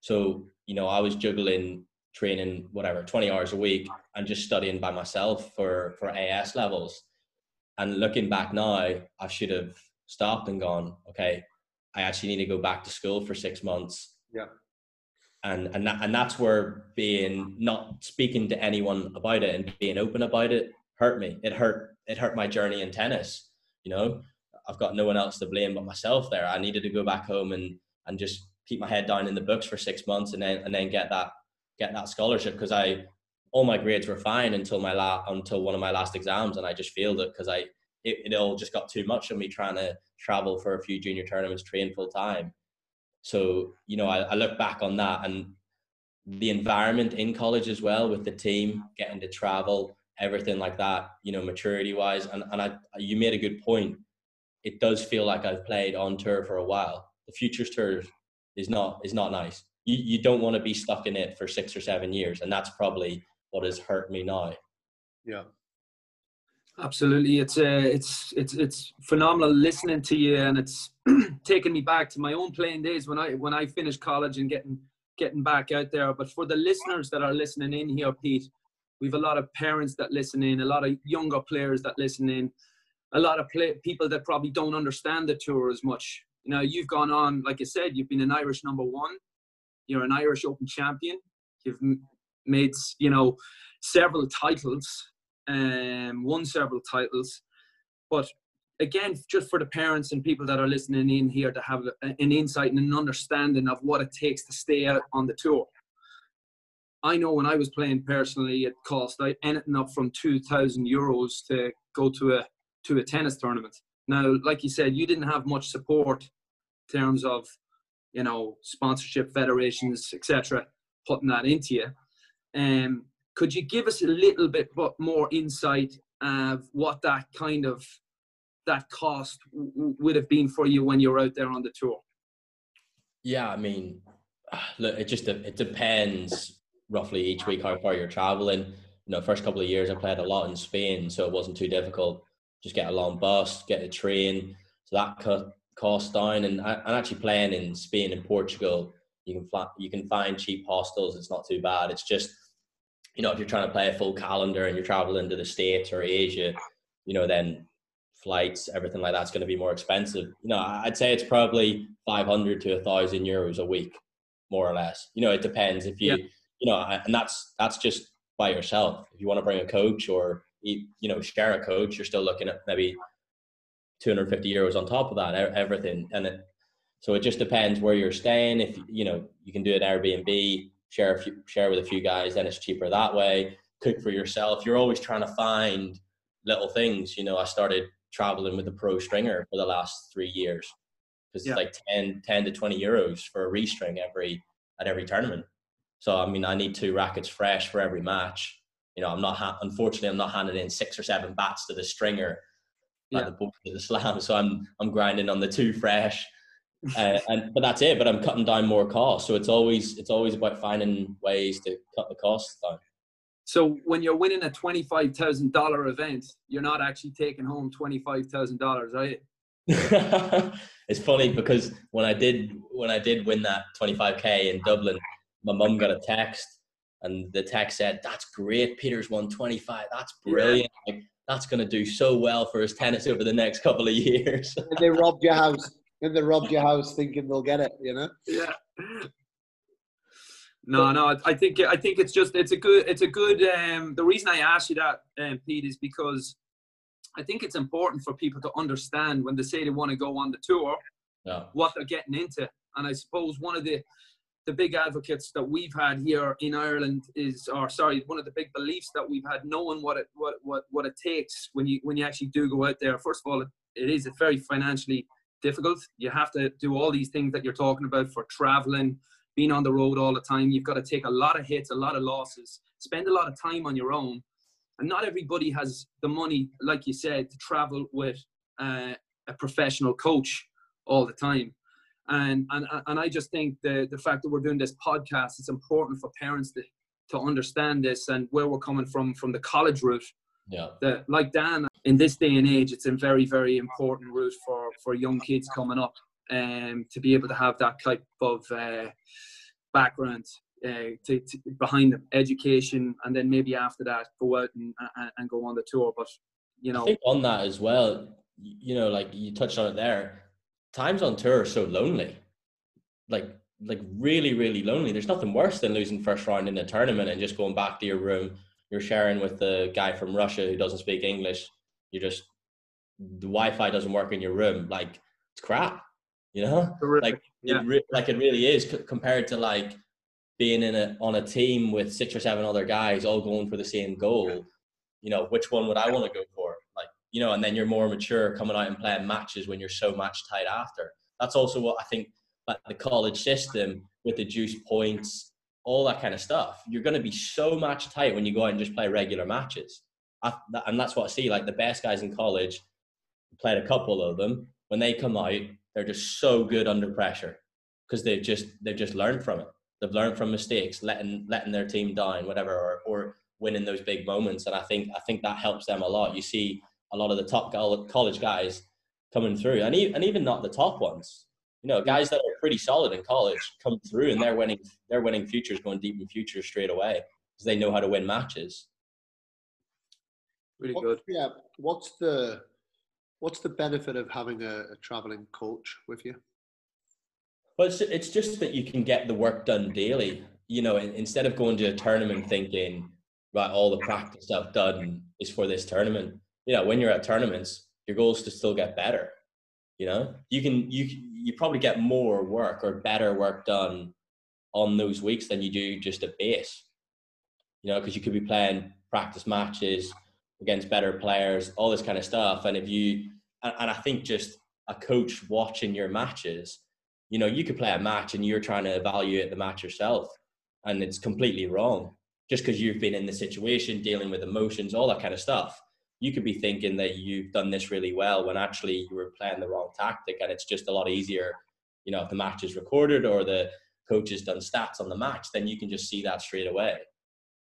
So, you know, I was juggling training, whatever, 20 hours a week and just studying by myself for, for AS levels. And looking back now, I should have stopped and gone, okay, I actually need to go back to school for six months. Yeah and and that, and that's where being not speaking to anyone about it and being open about it hurt me. It hurt it hurt my journey in tennis. You know, I've got no one else to blame but myself. There, I needed to go back home and and just keep my head down in the books for six months and then and then get that get that scholarship because I all my grades were fine until my la- until one of my last exams and I just failed it because I it, it all just got too much of me trying to travel for a few junior tournaments, train full time so, you know, I, I look back on that and the environment in college as well with the team, getting to travel, everything like that, you know, maturity wise. And, and I, you made a good point. It does feel like I've played on tour for a while. The futures tour is not, is not nice. You, you don't want to be stuck in it for six or seven years. And that's probably what has hurt me now. Yeah. Absolutely, it's uh, it's it's it's phenomenal listening to you, and it's taking me back to my own playing days when I when I finished college and getting getting back out there. But for the listeners that are listening in here, Pete, we've a lot of parents that listen in, a lot of younger players that listen in, a lot of play, people that probably don't understand the tour as much. You know, you've gone on, like I said, you've been an Irish number one, you're an Irish Open champion, you've made you know several titles um, won several titles. But again, just for the parents and people that are listening in here to have an insight and an understanding of what it takes to stay out on the tour. I know when I was playing personally, it cost anything up from two thousand euros to go to a to a tennis tournament. Now, like you said, you didn't have much support in terms of you know sponsorship, federations, etc., putting that into you. Um, could you give us a little bit more insight of what that kind of that cost w- would have been for you when you're out there on the tour? Yeah, I mean, look, it just it depends roughly each week how far you're traveling. You know, first couple of years I played a lot in Spain, so it wasn't too difficult. Just get a long bus, get a train, so that cut cost down. And I, am actually playing in Spain and Portugal. You can fly, you can find cheap hostels. It's not too bad. It's just you know, if you're trying to play a full calendar and you're traveling to the States or Asia, you know, then flights, everything like that's going to be more expensive. You know, I'd say it's probably 500 to a thousand euros a week, more or less. You know, it depends if you, yeah. you know, and that's, that's just by yourself. If you want to bring a coach or, you know, share a coach, you're still looking at maybe 250 euros on top of that, everything. And it, so it just depends where you're staying. If, you know, you can do an Airbnb, share a few, share with a few guys, then it's cheaper that way. Cook for yourself. You're always trying to find little things. You know, I started traveling with a pro stringer for the last three years because yeah. it's like 10, 10 to 20 euros for a restring every at every tournament. So I mean, I need two rackets fresh for every match. You know, I'm not ha- unfortunately I'm not handing in six or seven bats to the stringer yeah. at the board of the slam. So I'm I'm grinding on the two fresh uh, and but that's it. But I'm cutting down more costs, so it's always it's always about finding ways to cut the costs down. So when you're winning a twenty five thousand dollar event, you're not actually taking home twenty five thousand dollars, right? it's funny because when I did when I did win that twenty five k in Dublin, my mum got a text, and the text said, "That's great, Peter's won twenty five. That's brilliant." Yeah. Like, that's going to do so well for his tennis over the next couple of years. they robbed your house. Then they robbed your house thinking they'll get it. You know. Yeah. No, no. I think I think it's just it's a good it's a good. Um, the reason I asked you that, um, Pete, is because I think it's important for people to understand when they say they want to go on the tour, Yeah. what they're getting into. And I suppose one of the the big advocates that we've had here in Ireland is, or sorry, one of the big beliefs that we've had, knowing what it what what what it takes when you when you actually do go out there. First of all, it, it is a very financially difficult. You have to do all these things that you're talking about for traveling, being on the road all the time. You've got to take a lot of hits, a lot of losses, spend a lot of time on your own. And not everybody has the money, like you said, to travel with uh, a professional coach all the time. And, and and I just think the the fact that we're doing this podcast, it's important for parents to to understand this and where we're coming from from the college route. Yeah. That like Dan, in this day and age, it's a very very important route for for young kids coming up, um, to be able to have that type of uh, background uh, to, to, behind them, education, and then maybe after that go out and, and, and go on the tour. But you know, I think on that as well, you know, like you touched on it there. Times on tour are so lonely, like like really really lonely. There's nothing worse than losing first round in a tournament and just going back to your room. You're sharing with the guy from Russia who doesn't speak English. You just the Wi-Fi doesn't work in your room. Like it's crap, you know. Terrific. Like Yeah. it re- like it really is c- compared to like being in a on a team with six or seven other guys all going for the same goal. You know, which one would I want to go for? Like, you know, and then you're more mature coming out and playing matches when you're so match tight after. That's also what I think about the college system with the juice points, all that kind of stuff. You're going to be so match tight when you go out and just play regular matches. I, and that's what I see. Like the best guys in college, played a couple of them. When they come out, they're just so good under pressure because they've just they've just learned from it. They've learned from mistakes, letting letting their team down, whatever, or, or winning those big moments. And I think I think that helps them a lot. You see a lot of the top college guys coming through, and even, and even not the top ones. You know, guys that are pretty solid in college come through, and they're winning. They're winning futures, going deep in futures straight away because they know how to win matches. Really What- good. Yeah. What's the what's the benefit of having a, a traveling coach with you? Well, it's, it's just that you can get the work done daily. You know, in- instead of going to a tournament thinking, right, all the practice I've done is for this tournament. You know, when you're at tournaments, your goal is to still get better. You know, you can you you probably get more work or better work done on those weeks than you do just at base. You know, because you could be playing practice matches against better players, all this kind of stuff. And if you and, I think just a coach watching your matches you know, you could play a match and you're trying to evaluate the match yourself, and it's completely wrong. Just because you've been in the situation, dealing with emotions, all that kind of stuff, you could be thinking that you've done this really well when actually you were playing the wrong tactic, and it's just a lot easier. You know, if the match is recorded or the coach has done stats on the match, then you can just see that straight away.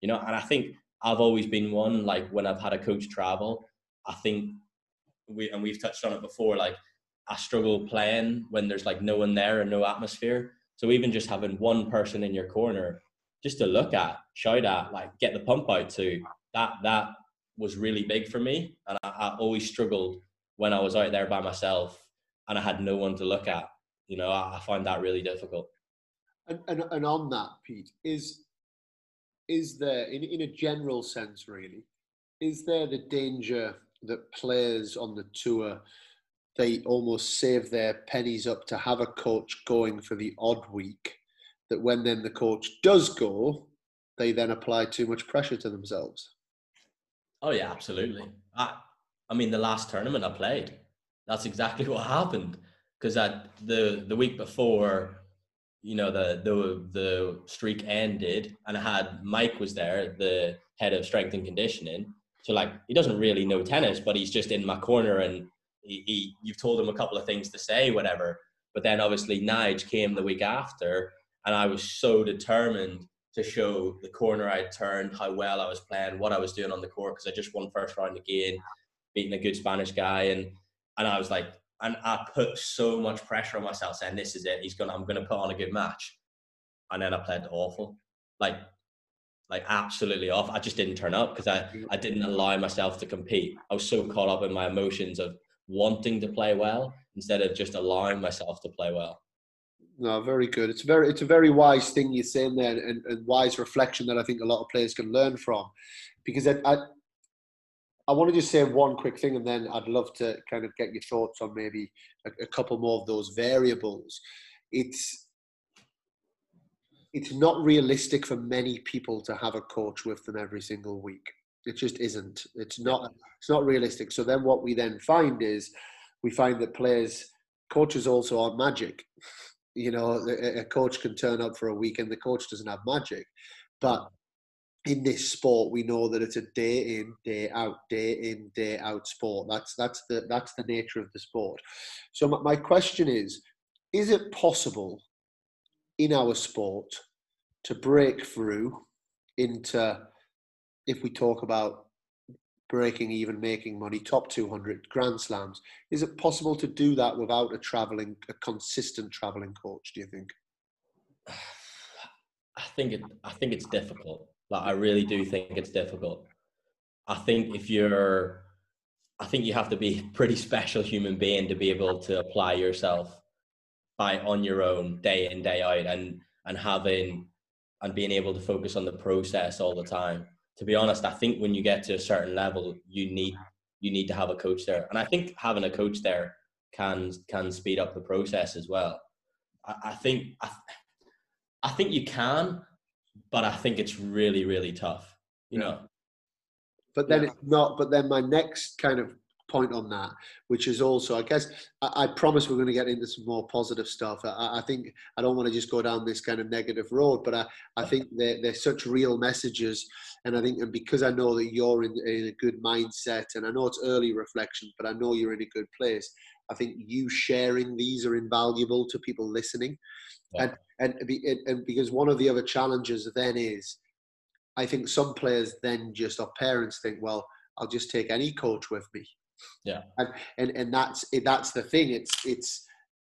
You know, and I think I've always been one like when I've had a coach travel, I think we and we've touched on it before, like I struggle playing when there's like no one there and no atmosphere. So even just having one person in your corner, just to look at, shout at, like get the pump out to, that that was really big for me. And I, I always struggled when I was out there by myself and I had no one to look at. You know, I, I find that really difficult. And, and, and on that, Pete, is is there, in, in a general sense, really, is there the danger that players on the tour they almost save their pennies up to have a coach going for the odd week? That when then the coach does go, they then apply too much pressure to themselves. Oh yeah, absolutely. I, I mean, the last tournament I played, that's exactly what happened. Because the the week before, you know, the the the streak ended, and I had Mike was there, the head of strength and conditioning. So like, he doesn't really know tennis, but he's just in my corner, and he, he you've told him a couple of things to say, whatever. But then obviously Nige came the week after, and I was so determined to show the corner I'd turned, how well I was playing, what I was doing on the court, because I just won first round again, beating a good Spanish guy, and and I was like, and I put so much pressure on myself, saying this is it, he's gonna, I'm gonna put on a good match, and then I played awful, like, like absolutely off. I just didn't turn up because I I didn't allow myself to compete. I was so caught up in my emotions of wanting to play well instead of just allowing myself to play well. No, very good. It's very it's a very wise thing you're saying there, and, and wise reflection that I think a lot of players can learn from. Because I, I I want to just say one quick thing, and then I'd love to kind of get your thoughts on maybe a, a couple more of those variables. It's it's not realistic for many people to have a coach with them every single week. It just isn't. It's not. It's not realistic. So then, what we then find is, we find that players, coaches also aren't magic. You know, a coach can turn up for a week, and the coach doesn't have magic. But in this sport, we know that it's a day in, day out, day in, day out sport. That's that's the that's the nature of the sport. So my, my question is: Is it possible in our sport to break through into, if we talk about breaking even, making money, top 200 Grand Slams, is it possible to do that without a traveling, a consistent traveling coach? Do you think? I think it. I think it's difficult. Like I really do think it's difficult. I think if you're, I think you have to be a pretty special human being to be able to apply yourself by on your own day in day out and and having and being able to focus on the process all the time. To be honest, I think when you get to a certain level, you need you need to have a coach there, and I think having a coach there can can speed up the process as well. I, I think I, I think you can, but I think it's really really tough. You know. But then yeah. it's not. But then my next kind of point on that, which is also, I guess, I, I promise we're going to get into some more positive stuff. I, I, think I don't want to just go down this kind of negative road, but I, I think they're, they're such real messages. And I think, and because I know that you're in, in a good mindset, and I know it's early reflection, but I know you're in a good place. I think you sharing these are invaluable to people listening. Yeah. And, and, and because one of the other challenges then is, I think some players then just, or parents think, well, I'll just take any coach with me. Yeah. And and, and that's that's the thing. It's it's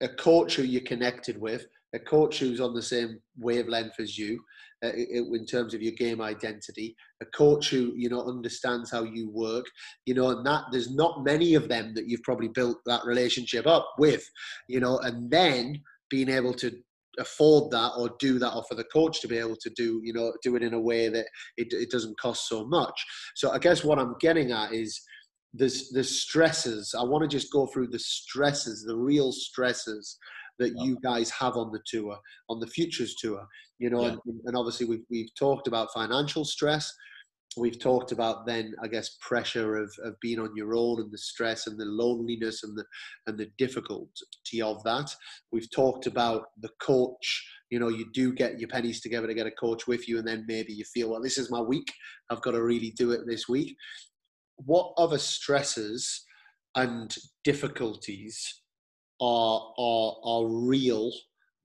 a coach who you're connected with, a coach who's on the same wavelength as you uh, in terms of your game identity, a coach who you know understands how you work, you know, and that there's not many of them that you've probably built that relationship up with, you know, and then being able to afford that or do that or for the coach to be able to do you know do it in a way that it, it doesn't cost so much so i guess what i'm getting at is there's the stresses. I want to just go through the stresses, the real stresses that you guys have on the tour, on the futures tour. You know, yeah. and, and, obviously we've we've talked about financial stress. We've talked about then, I guess, pressure of, of being on your own and the stress and the loneliness and the and the difficulty of that. We've talked about the coach. You know, you do get your pennies together to get a coach with you, and then maybe you feel, well, this is my week. I've got to really do it this week what other stresses and difficulties are are are real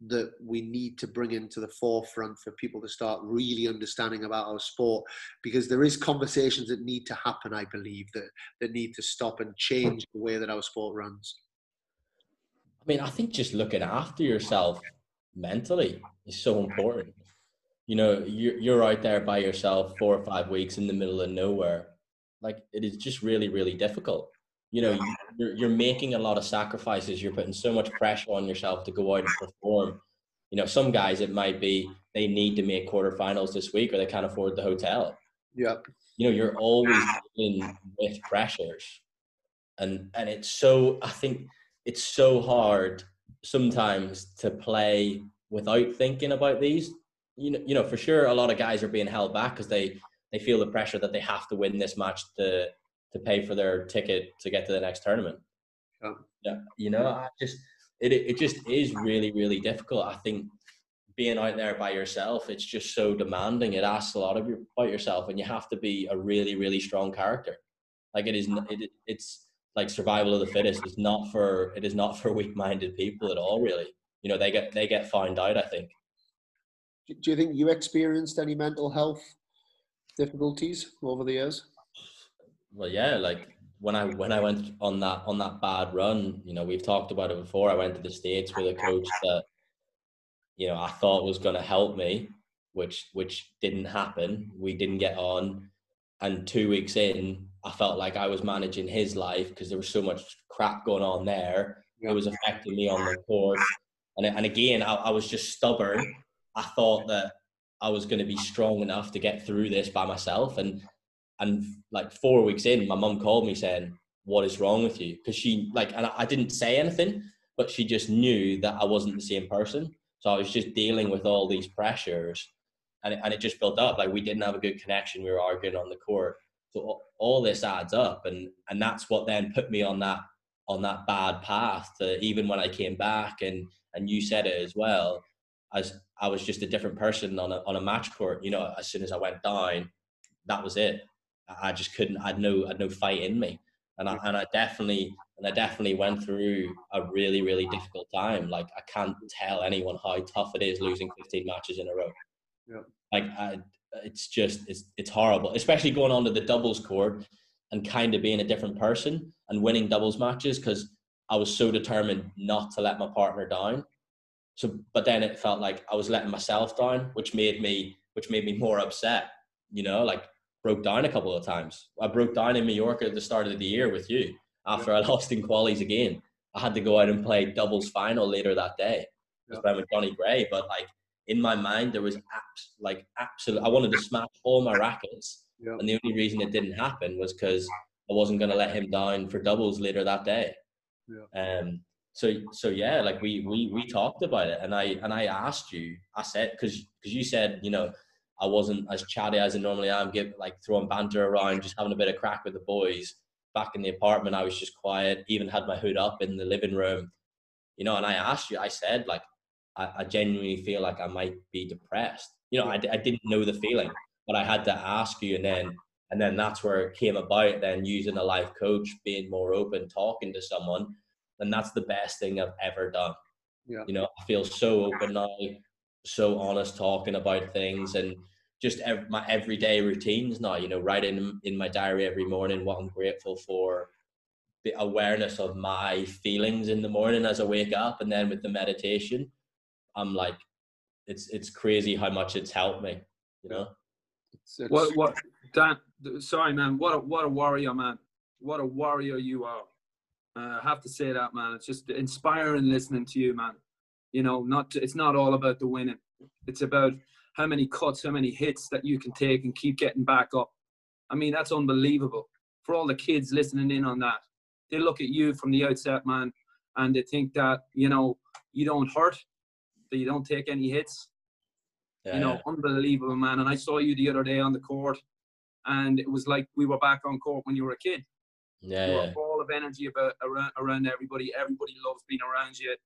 that we need to bring into the forefront for people to start really understanding about our sport because there is conversations that need to happen i believe that that need to stop and change the way that our sport runs. I mean i think just looking after yourself mentally is so important. You know you're, you're out there by yourself four or five weeks in the middle of nowhere. Like it is just really really difficult you know you're, you're making a lot of sacrifices. You're putting so much pressure on yourself to go out and perform. You know some guys it might be they need to make quarterfinals this week or they can't afford the hotel. Yeah you know you're always dealing with pressures. And and it's so i think it's so hard sometimes to play without thinking about these. You know you know for sure a lot of guys are being held back because they they feel the pressure that they have to win this match to to pay for their ticket to get to the next tournament. Yeah, yeah you know, I just it it just is really really difficult. I think being out there by yourself, it's just so demanding. It asks a lot of you about yourself, and you have to be a really really strong character. Like it is, it, it's like survival of the fittest. It's not for it is not for weak minded people at all. Really, you know, they get they get found out. I think. Do you think you experienced any mental health difficulties over the years? Well, yeah, like when I when I went on that on that bad run, you know, we've talked about it before. I went to the states with a coach that you know I thought was going to help me, which which didn't happen. We didn't get on, and two weeks in, I felt like I was managing his life because there was so much crap going on there, it was affecting me on the court. And, and again, I, I was just stubborn. I thought that I was going to be strong enough to get through this by myself. And and like four weeks in, my mum called me saying, "What is wrong with you?" Because she like, and I didn't say anything, but she just knew that I wasn't the same person. So I was just dealing with all these pressures, and it, and it just built up. Like we didn't have a good connection. We were arguing on the court. So all this adds up, and and that's what then put me on that on that bad path. To, even when I came back, and and you said it as well, as I was just a different person on a on a match court. You know, as soon as I went down, that was it. I just couldn't. I had no I had no fight in me, and I and I definitely and I definitely went through a really really difficult time. Like I can't tell anyone how tough it is losing 15 matches in a row. Yeah. Like I, it's just it's it's horrible, especially going onto the doubles court and kind of being a different person and winning doubles matches because I was so determined not to let my partner down. So, but then it felt like I was letting myself down, which made me which made me more upset. You know, like broke down a couple of times. I broke down in Mallorca at the start of the year with you after yeah. I lost in qualies again. I had to go out and play doubles final later that day. I Yeah. I with Johnny Gray, but like in my mind there was abs- like absolute. I wanted to smash all my rackets, yeah. and the only reason it didn't happen was because I wasn't going to let him down for doubles later that day. Yeah. Um. So so yeah, like we we we talked about it, and I and I asked you. I said because because you said you know I wasn't as chatty as I normally am, give like throwing banter around, just having a bit of crack with the boys. Back in the apartment, I was just quiet. Even had my hood up in the living room, you know. And I asked you, I said like, I, I genuinely feel like I might be depressed. You know, I, I didn't know the feeling, but I had to ask you, and then and then that's where it came about. Then using a life coach, being more open, talking to someone, and that's the best thing I've ever done. Yeah. You know, I feel so open now so honest talking about things and just ev- my everyday routines now you know writing in my diary every morning what i'm grateful for the awareness of my feelings in the morning as i wake up and then with the meditation i'm like it's it's crazy how much it's helped me you know? What what dan sorry man what a, what a warrior man. What a warrior you are. Uh, i have to say that man. It's just inspiring listening to you man you know, not it's not all about the winning. It's about how many cuts, how many hits that you can take and keep getting back up. I mean, that's unbelievable. For all the kids listening in on that, they look at you from the outset, man, and they think that you know you don't hurt, that you don't take any hits. Yeah, you know, yeah. unbelievable, man. And I saw you the other day on the court, and it was like we were back on court when you were a kid. Yeah, you were yeah. full of energy about around around everybody. Everybody loves being around you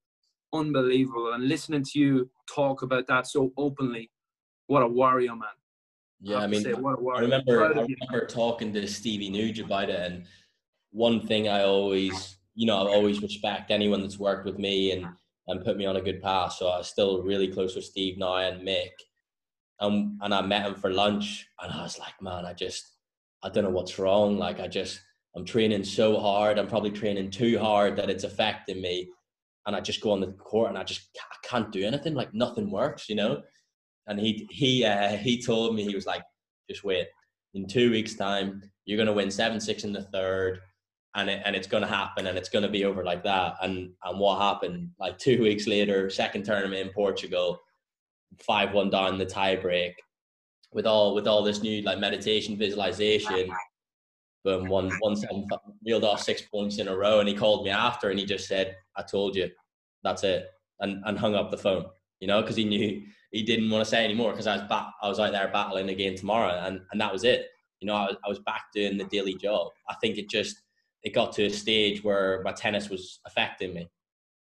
unbelievable. And listening to you talk about that so openly, what a warrior, man. Yeah, I, I mean, say, I remember, I remember talking to Stevie Nuge about it, and one thing I always, you know, I always respect anyone that's worked with me and and put me on a good path. So I'm still really close with Steve now and Mick, and and I met him for lunch, and I was like, man, I just, I don't know what's wrong. Like, I just, I'm training so hard. I'm probably training too hard that it's affecting me and I just go on the court and I just I can't do anything. Like nothing works, you know. And he he uh, he told me he was like, just wait. In two weeks' time, you're gonna win seven six in the third, and it, and it's gonna happen, and it's gonna be over like that. And and what happened? Like two weeks later, second tournament in Portugal, five one down the tiebreak, with all with all this new like meditation visualization boom, one one seven reeled off six points in a row, and he called me after, and he just said, "I told you, that's it," and and hung up the phone. You know, because he knew he didn't want to say anymore because I was back, I was out there battling again tomorrow, and and that was it. You know, I was, I was back doing the daily job. I think it just it got to a stage where my tennis was affecting me.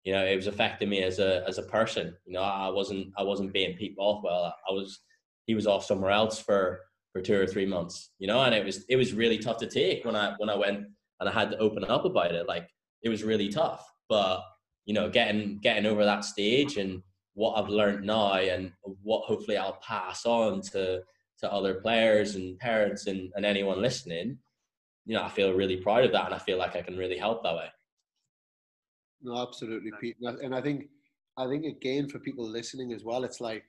You know, it was affecting me as a as a person. You know, I wasn't I wasn't being people off well. I was he was off somewhere else for for two or three months, you know, and it was it was really tough to take when I when I went and I had to open up about it. Like it was really tough, but you know, getting getting over that stage and what I've learned now and what hopefully I'll pass on to to other players and parents and, and anyone listening, you know, I feel really proud of that and I feel like I can really help that way. No, absolutely, Pete. And I think I think again for people listening as well, it's like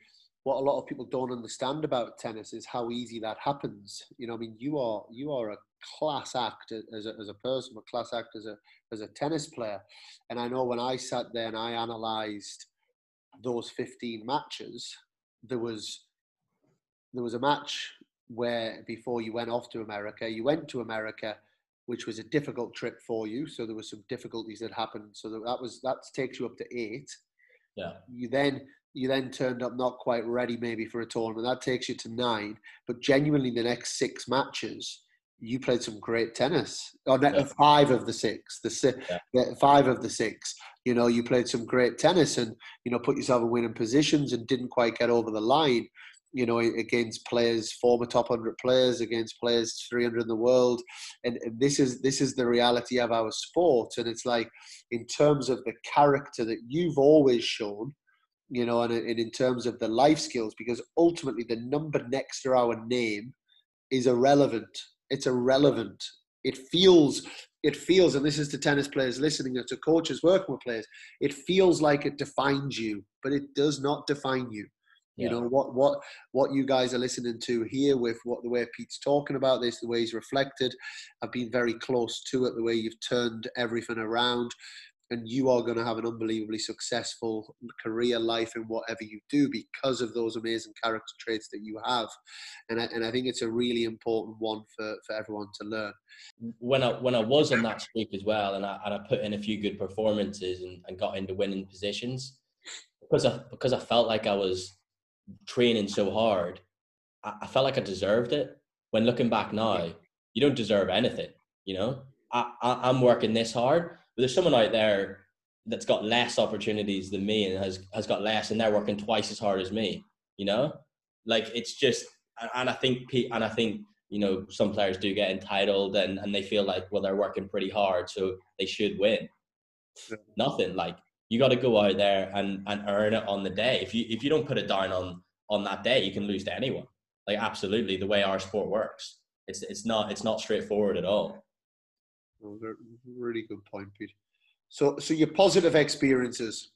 what a lot of people don't understand about tennis is how easy that happens. You know, I mean, you are you are a class act as a, as a person, a class act as a as a tennis player. And I know when I sat there and I analysed those 15 matches, there was there was a match where before you went off to America, you went to America, which was a difficult trip for you. So there were some difficulties that happened. So that was that takes you up to eight. Yeah. You then you then turned up not quite ready maybe for a tournament. That takes you to nine. But genuinely, the next six matches, you played some great tennis. Or yeah. five of the six, the six, yeah. five of the six. You know, you played some great tennis and you know put yourself in winning positions and didn't quite get over the line. You know, against players, former top hundred players, against players three hundred in the world, and, and this is this is the reality of our sport. And it's like, in terms of the character that you've always shown, you know, and, and in terms of the life skills, because ultimately the number next to our name is irrelevant. It's irrelevant. It feels, it feels, and this is to tennis players listening, or to coaches working with players. It feels like it defines you, but it does not define you. You know what what what you guys are listening to here with what the way Pete's talking about this, the way he's reflected. I've been very close to it, the way you've turned everything around and you are going to have an unbelievably successful career life in whatever you do because of those amazing character traits that you have. And I, and I think it's a really important one for, for everyone to learn. When I when I was on that streak as well and I, and I put in a few good performances and, and got into winning positions because I because I felt like I was training so hard I, I felt like I deserved it. When looking back now you don't deserve anything you know? I, I I'm working this hard but there's someone out there that's got less opportunities than me and has has got less, and they're working twice as hard as me. You know, like it's just, and I think, and I think you know some players do get entitled and and they feel like well they're working pretty hard, so they should win. Yeah. Nothing like you got to go out there and and earn it on the day. If you if you don't put it down on on that day, you can lose to anyone. Like absolutely, the way our sport works, it's it's not it's not straightforward at all. Oh, really good point, Pete. So, so your positive experiences.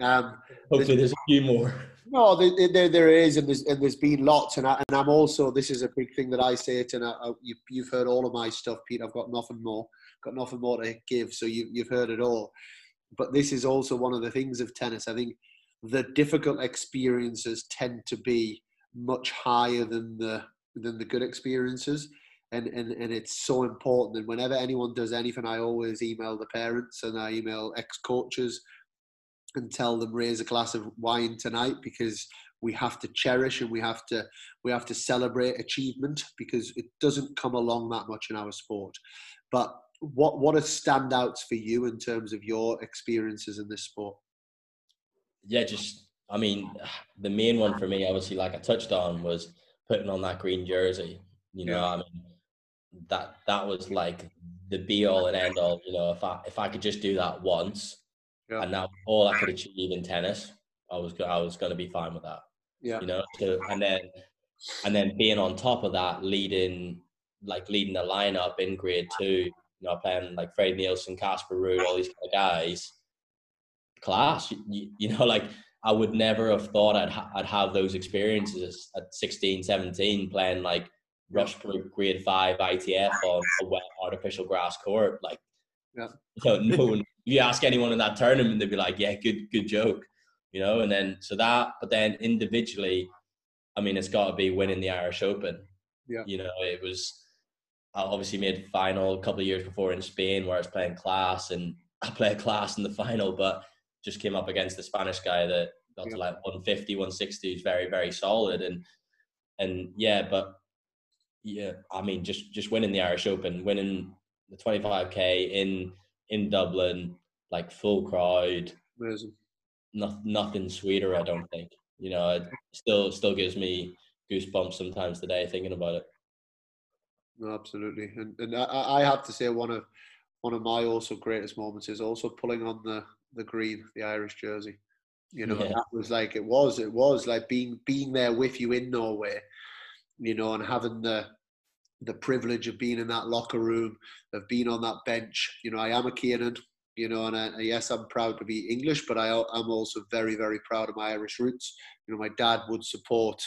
Um, Hopefully, there's, there's, a few more. No, there, there, there is, and there's, and there's been lots. And, I, and I'm also, this is a big thing that I say it, and I, I, you, you've heard all of my stuff, Pete. I've got nothing more, got nothing more to give. So you, you've heard it all. But this is also one of the things of tennis. I think the difficult experiences tend to be much higher than the than the good experiences and, and, and it's so important. And whenever anyone does anything, I always email the parents and I email ex coaches and tell them raise a glass of wine tonight because we have to cherish and we have to we have to celebrate achievement because it doesn't come along that much in our sport. But what what are standouts for you in terms of your experiences in this sport? Yeah, just I mean, the main one for me, obviously, like I touched on, was putting on that green jersey. You know, yeah. I mean, that that was like the be all and end all. You know, if I if I could just do that once, yeah. and now all I could achieve in tennis, I was I was going to be fine with that. Yeah. You know, so and then and then being on top of that, leading like leading the lineup in grade two. You know, playing like Fred Nielsen, Casper Ruud, all these kind of guys. Class, you, you know, like I would never have thought I'd ha- I'd have those experiences at 16, 17, playing like Rushbrooke grade five ITF on a wet artificial grass court. Like, yeah. you know, no one, if you ask anyone in that tournament, they'd be like, yeah, good, good joke, you know. And then so that, but then individually, I mean, it's got to be winning the Irish Open. Yeah. You know, it was. I obviously made final a couple of years before in Spain where I was playing class and I played class in the final, but just came up against the Spanish guy that got yeah. to like 150, 160, who's very, very solid. And and yeah, but yeah, I mean, just just winning the Irish Open, winning the 25k in in Dublin, like full crowd. Amazing. No, nothing sweeter, I don't think. You know, it still still gives me goosebumps sometimes today thinking about it. No, absolutely, and and I, I have to say one of one of my also greatest moments is also pulling on the the green, the Irish jersey. You know, yeah. that was like it was. It was like being being there with you in Norway you know, and having the the privilege of being in that locker room, of being on that bench. You know, I am a Kiernan, you know, and I, yes, I'm proud to be English, but I, I'm also very, very proud of my Irish roots. You know, my dad would support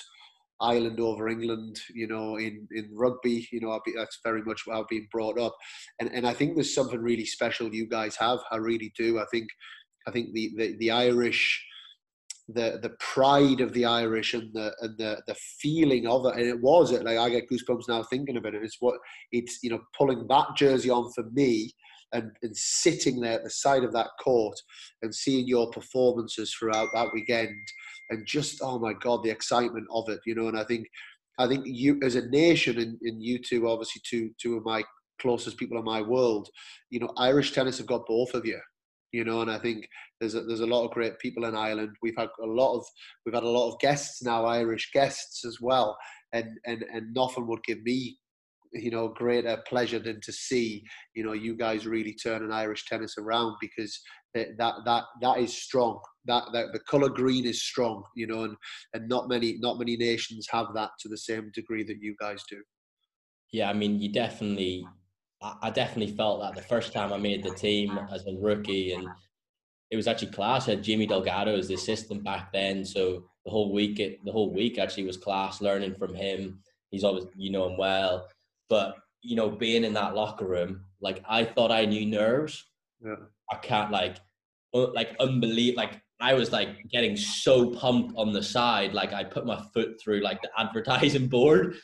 Ireland over England, you know, in, in rugby, you know, be, that's very much how I've been brought up. And, and I think there's something really special you guys have. I really do. I think, I think the, the, the Irish, the the pride of the Irish and the and the the feeling of it, and it was it. Like I get goosebumps now thinking of it. It's what it's you know pulling that jersey on for me and, and sitting there at the side of that court and seeing your performances throughout that weekend and just oh my god the excitement of it you know and I think I think you as a nation and, and you two obviously two two of my closest people in my world you know Irish tennis have got both of you you know and I think there's a, there's a lot of great people in Ireland we've had a lot of we've had a lot of guests now Irish guests as well and and and nothing would give me you know greater pleasure than to see you know you guys really turn an Irish tennis around because that that that is strong. That, that the color green is strong, you know, and and not many not many nations have that to the same degree that you guys do. Yeah, I mean, you definitely, I definitely felt that the first time I made the team as a rookie, and it was actually class. I had Jimmy Delgado as the assistant back then, so the whole week, it, the whole week actually was class learning from him. He's always, you know him well, but you know, being in that locker room, like I thought I knew nerves. Yeah. I can't like, like unbelievable. Like I was like getting so pumped on the side, like I put my foot through like the advertising board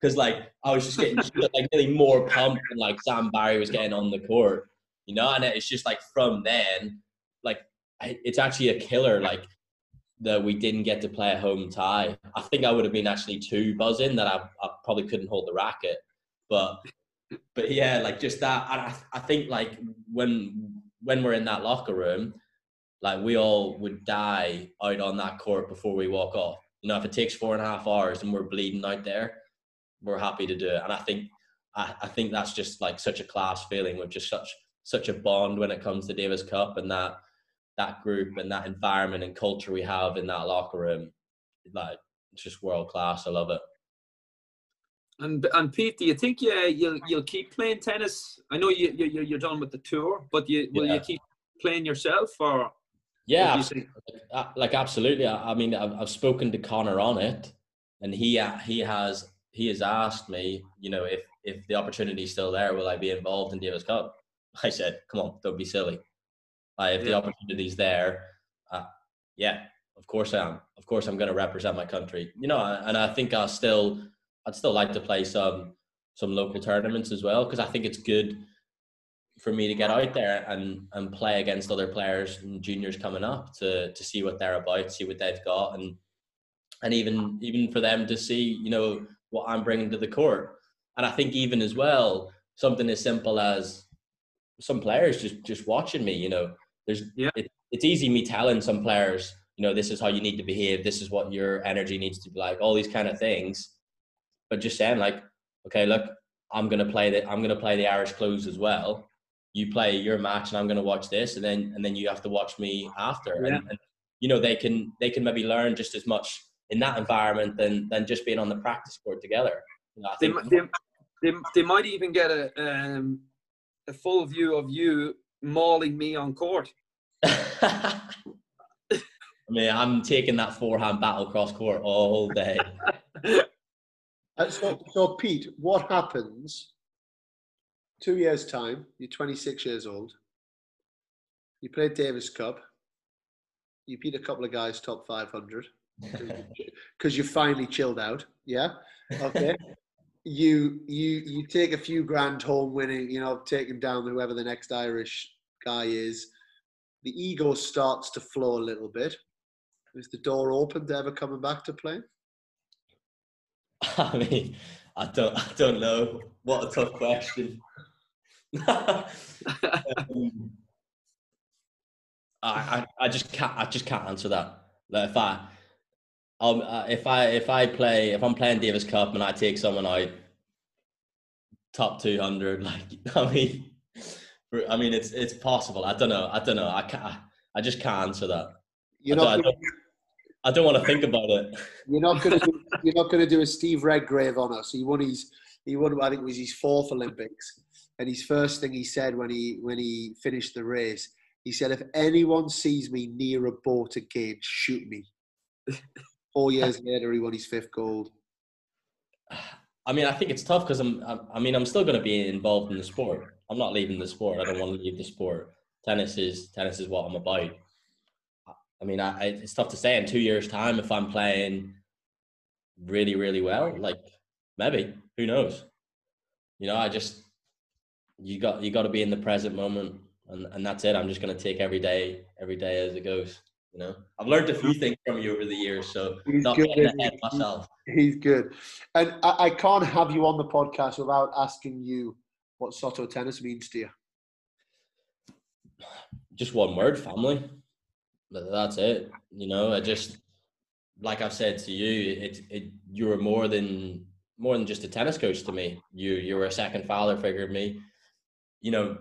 because like I was just getting like really more pumped than like Sam Barry was getting on the court, you know. And it's just like from then, like it's actually a killer. Like that we didn't get to play a home tie. I think I would have been actually too buzzing that I, I probably couldn't hold the racket. But but yeah, like just that. And I, I think like when when we're in that locker room, like we all would die out on that court before we walk off. You know, if it takes four and a half hours and we're bleeding out there, we're happy to do it. And I think I, I think that's just like such a class feeling with just such such a bond when it comes to Davis Cup and that that group and that environment and culture we have in that locker room. Like it's just world class. I love it. And and Pete, do you think you you'll you'll keep playing tennis? I know you you you're done with the tour, but you will yeah. you keep playing yourself or? Yeah, absolutely. Like absolutely. I, mean, I've, I've spoken to Conor on it, and he he has he has asked me, you know, if if the opportunity is still there, will I be involved in Davis Cup? I said, come on, don't be silly. Uh, if yeah. the opportunity's there, uh, yeah, of course I am. Of course I'm going to represent my country. You know, and I think I'll still I'd still like to play some some local tournaments as well because I think it's good for me to get out there and and play against other players and juniors coming up to to see what they're about, see what they've got, and and even even for them to see you know what I'm bringing to the court. And I think even as well something as simple as some players just just watching me. You know, there's yeah. It, it's easy me telling some players, you know, this is how you need to behave. This is what your energy needs to be like. All these kind of things but just saying like, okay, look, I'm gonna play the I'm gonna play the Irish close as well. You play your match, and I'm gonna watch this, and then and then you have to watch me after. Yeah. And, and you know they can they can maybe learn just as much in that environment than than just being on the practice court together. You know, they, they, they, they, might even get a um, a full view of you mauling me on court. I mean, I'm taking that forehand battle cross court all day. So, so, Pete, what happens two years' time? You're 26 years old. You play Davis Cup. You beat a couple of guys top 500 because you finally chilled out. Yeah. Okay. you you you take a few grand home winning. You know, taking down whoever the next Irish guy is. The ego starts to flow a little bit. Is the door open to ever coming back to play? I mean, I don't, I don't know. What a tough question. um, I, I, I just can't, I just can't answer that. Like if I, um, uh, if I, if I play, if I'm playing Davis Cup and I take someone out top 200, like I mean, I mean, it's it's possible. I don't know. I don't know. I can't. I just can't answer that. You know, I don't, I don't want to think about it. You're not going to do, you're not going to do a Steve Redgrave on us. He won his he won I think it was his fourth Olympics, and his first thing he said when he when he finished the race, he said, "If anyone sees me near a boat again, shoot me." Four years later, he won his fifth gold. I mean, I think it's tough because I'm. I mean, I'm still going to be involved in the sport. I'm not leaving the sport. I don't want to leave the sport. Tennis is tennis is what I'm about. I mean, I, it's tough to say in two years' time if I'm playing really, really well. Like maybe, who knows? You know, I just you got you got to be in the present moment, and and that's it. I'm just gonna take every day, every day as it goes. You know, I've learned a few things from you over the years, so he's not good, getting ahead myself. He's good, and I, I can't have you on the podcast without asking you what Soto tennis means to you. Just one word: family. That's it. You know, I just like I've said to you, it it you were more than more than just a tennis coach to me. You you were a second father figure to me. You know,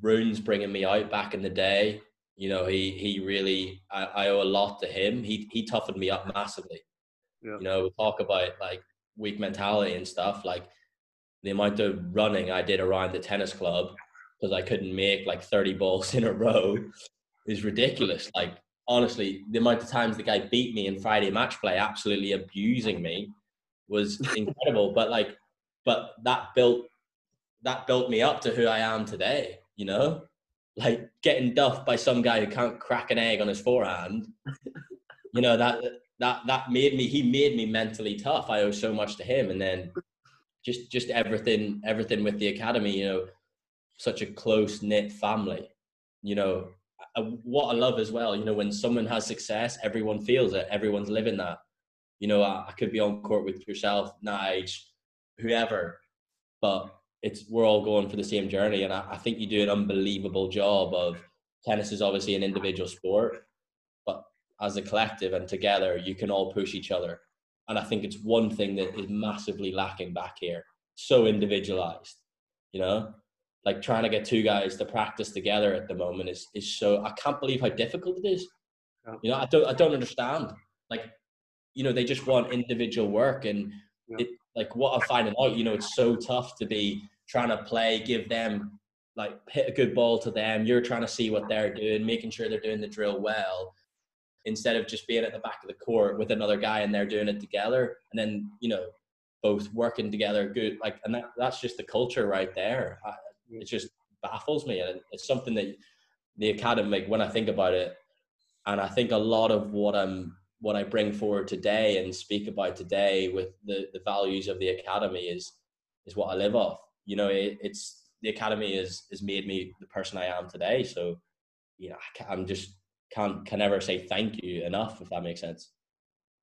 Rune's bringing me out back in the day. You know, he he really I, I owe a lot to him. He he toughened me up massively. Yeah. You know, we talk about like weak mentality and stuff. Like the amount of running I did around the tennis club because I couldn't make like 30 balls in a row is ridiculous. Like honestly, the amount of times the guy beat me in Friday match play, absolutely abusing me, was incredible. but like, but that built that built me up to who I am today. You know, like getting duffed by some guy who can't crack an egg on his forehand. you know that that that made me. He made me mentally tough. I owe so much to him, and then just just everything everything with the academy. You know, such a close knit family. You know, what I love as well, you know, when someone has success, everyone feels it. Everyone's living that. You know, I, I could be on court with yourself, Nige, whoever, but it's we're all going for the same journey, and I, I think you do an unbelievable job of. Tennis is obviously an individual sport, but as a collective and together, you can all push each other. And I think it's one thing that is massively lacking back here. So individualized, you know like trying to get two guys to practice together at the moment is is so I can't believe how difficult it is. You know, I don't I don't understand. Like, you know, they just want individual work and it like what I'm finding out, you know, it's so tough to be trying to play, give them like hit a good ball to them. You're trying to see what they're doing, making sure they're doing the drill well, instead of just being at the back of the court with another guy and they're doing it together. And then, you know, both working together good like and that, that's just the culture right there I, it just baffles me, and it's something that the academy, when I think about it, and I think a lot of what I'm what I bring forward today and speak about today with the the values of the academy is is what I live off. You know, it, it's the academy has has made me the person I am today. So, you know, I am just can't can never say thank you enough if that makes sense.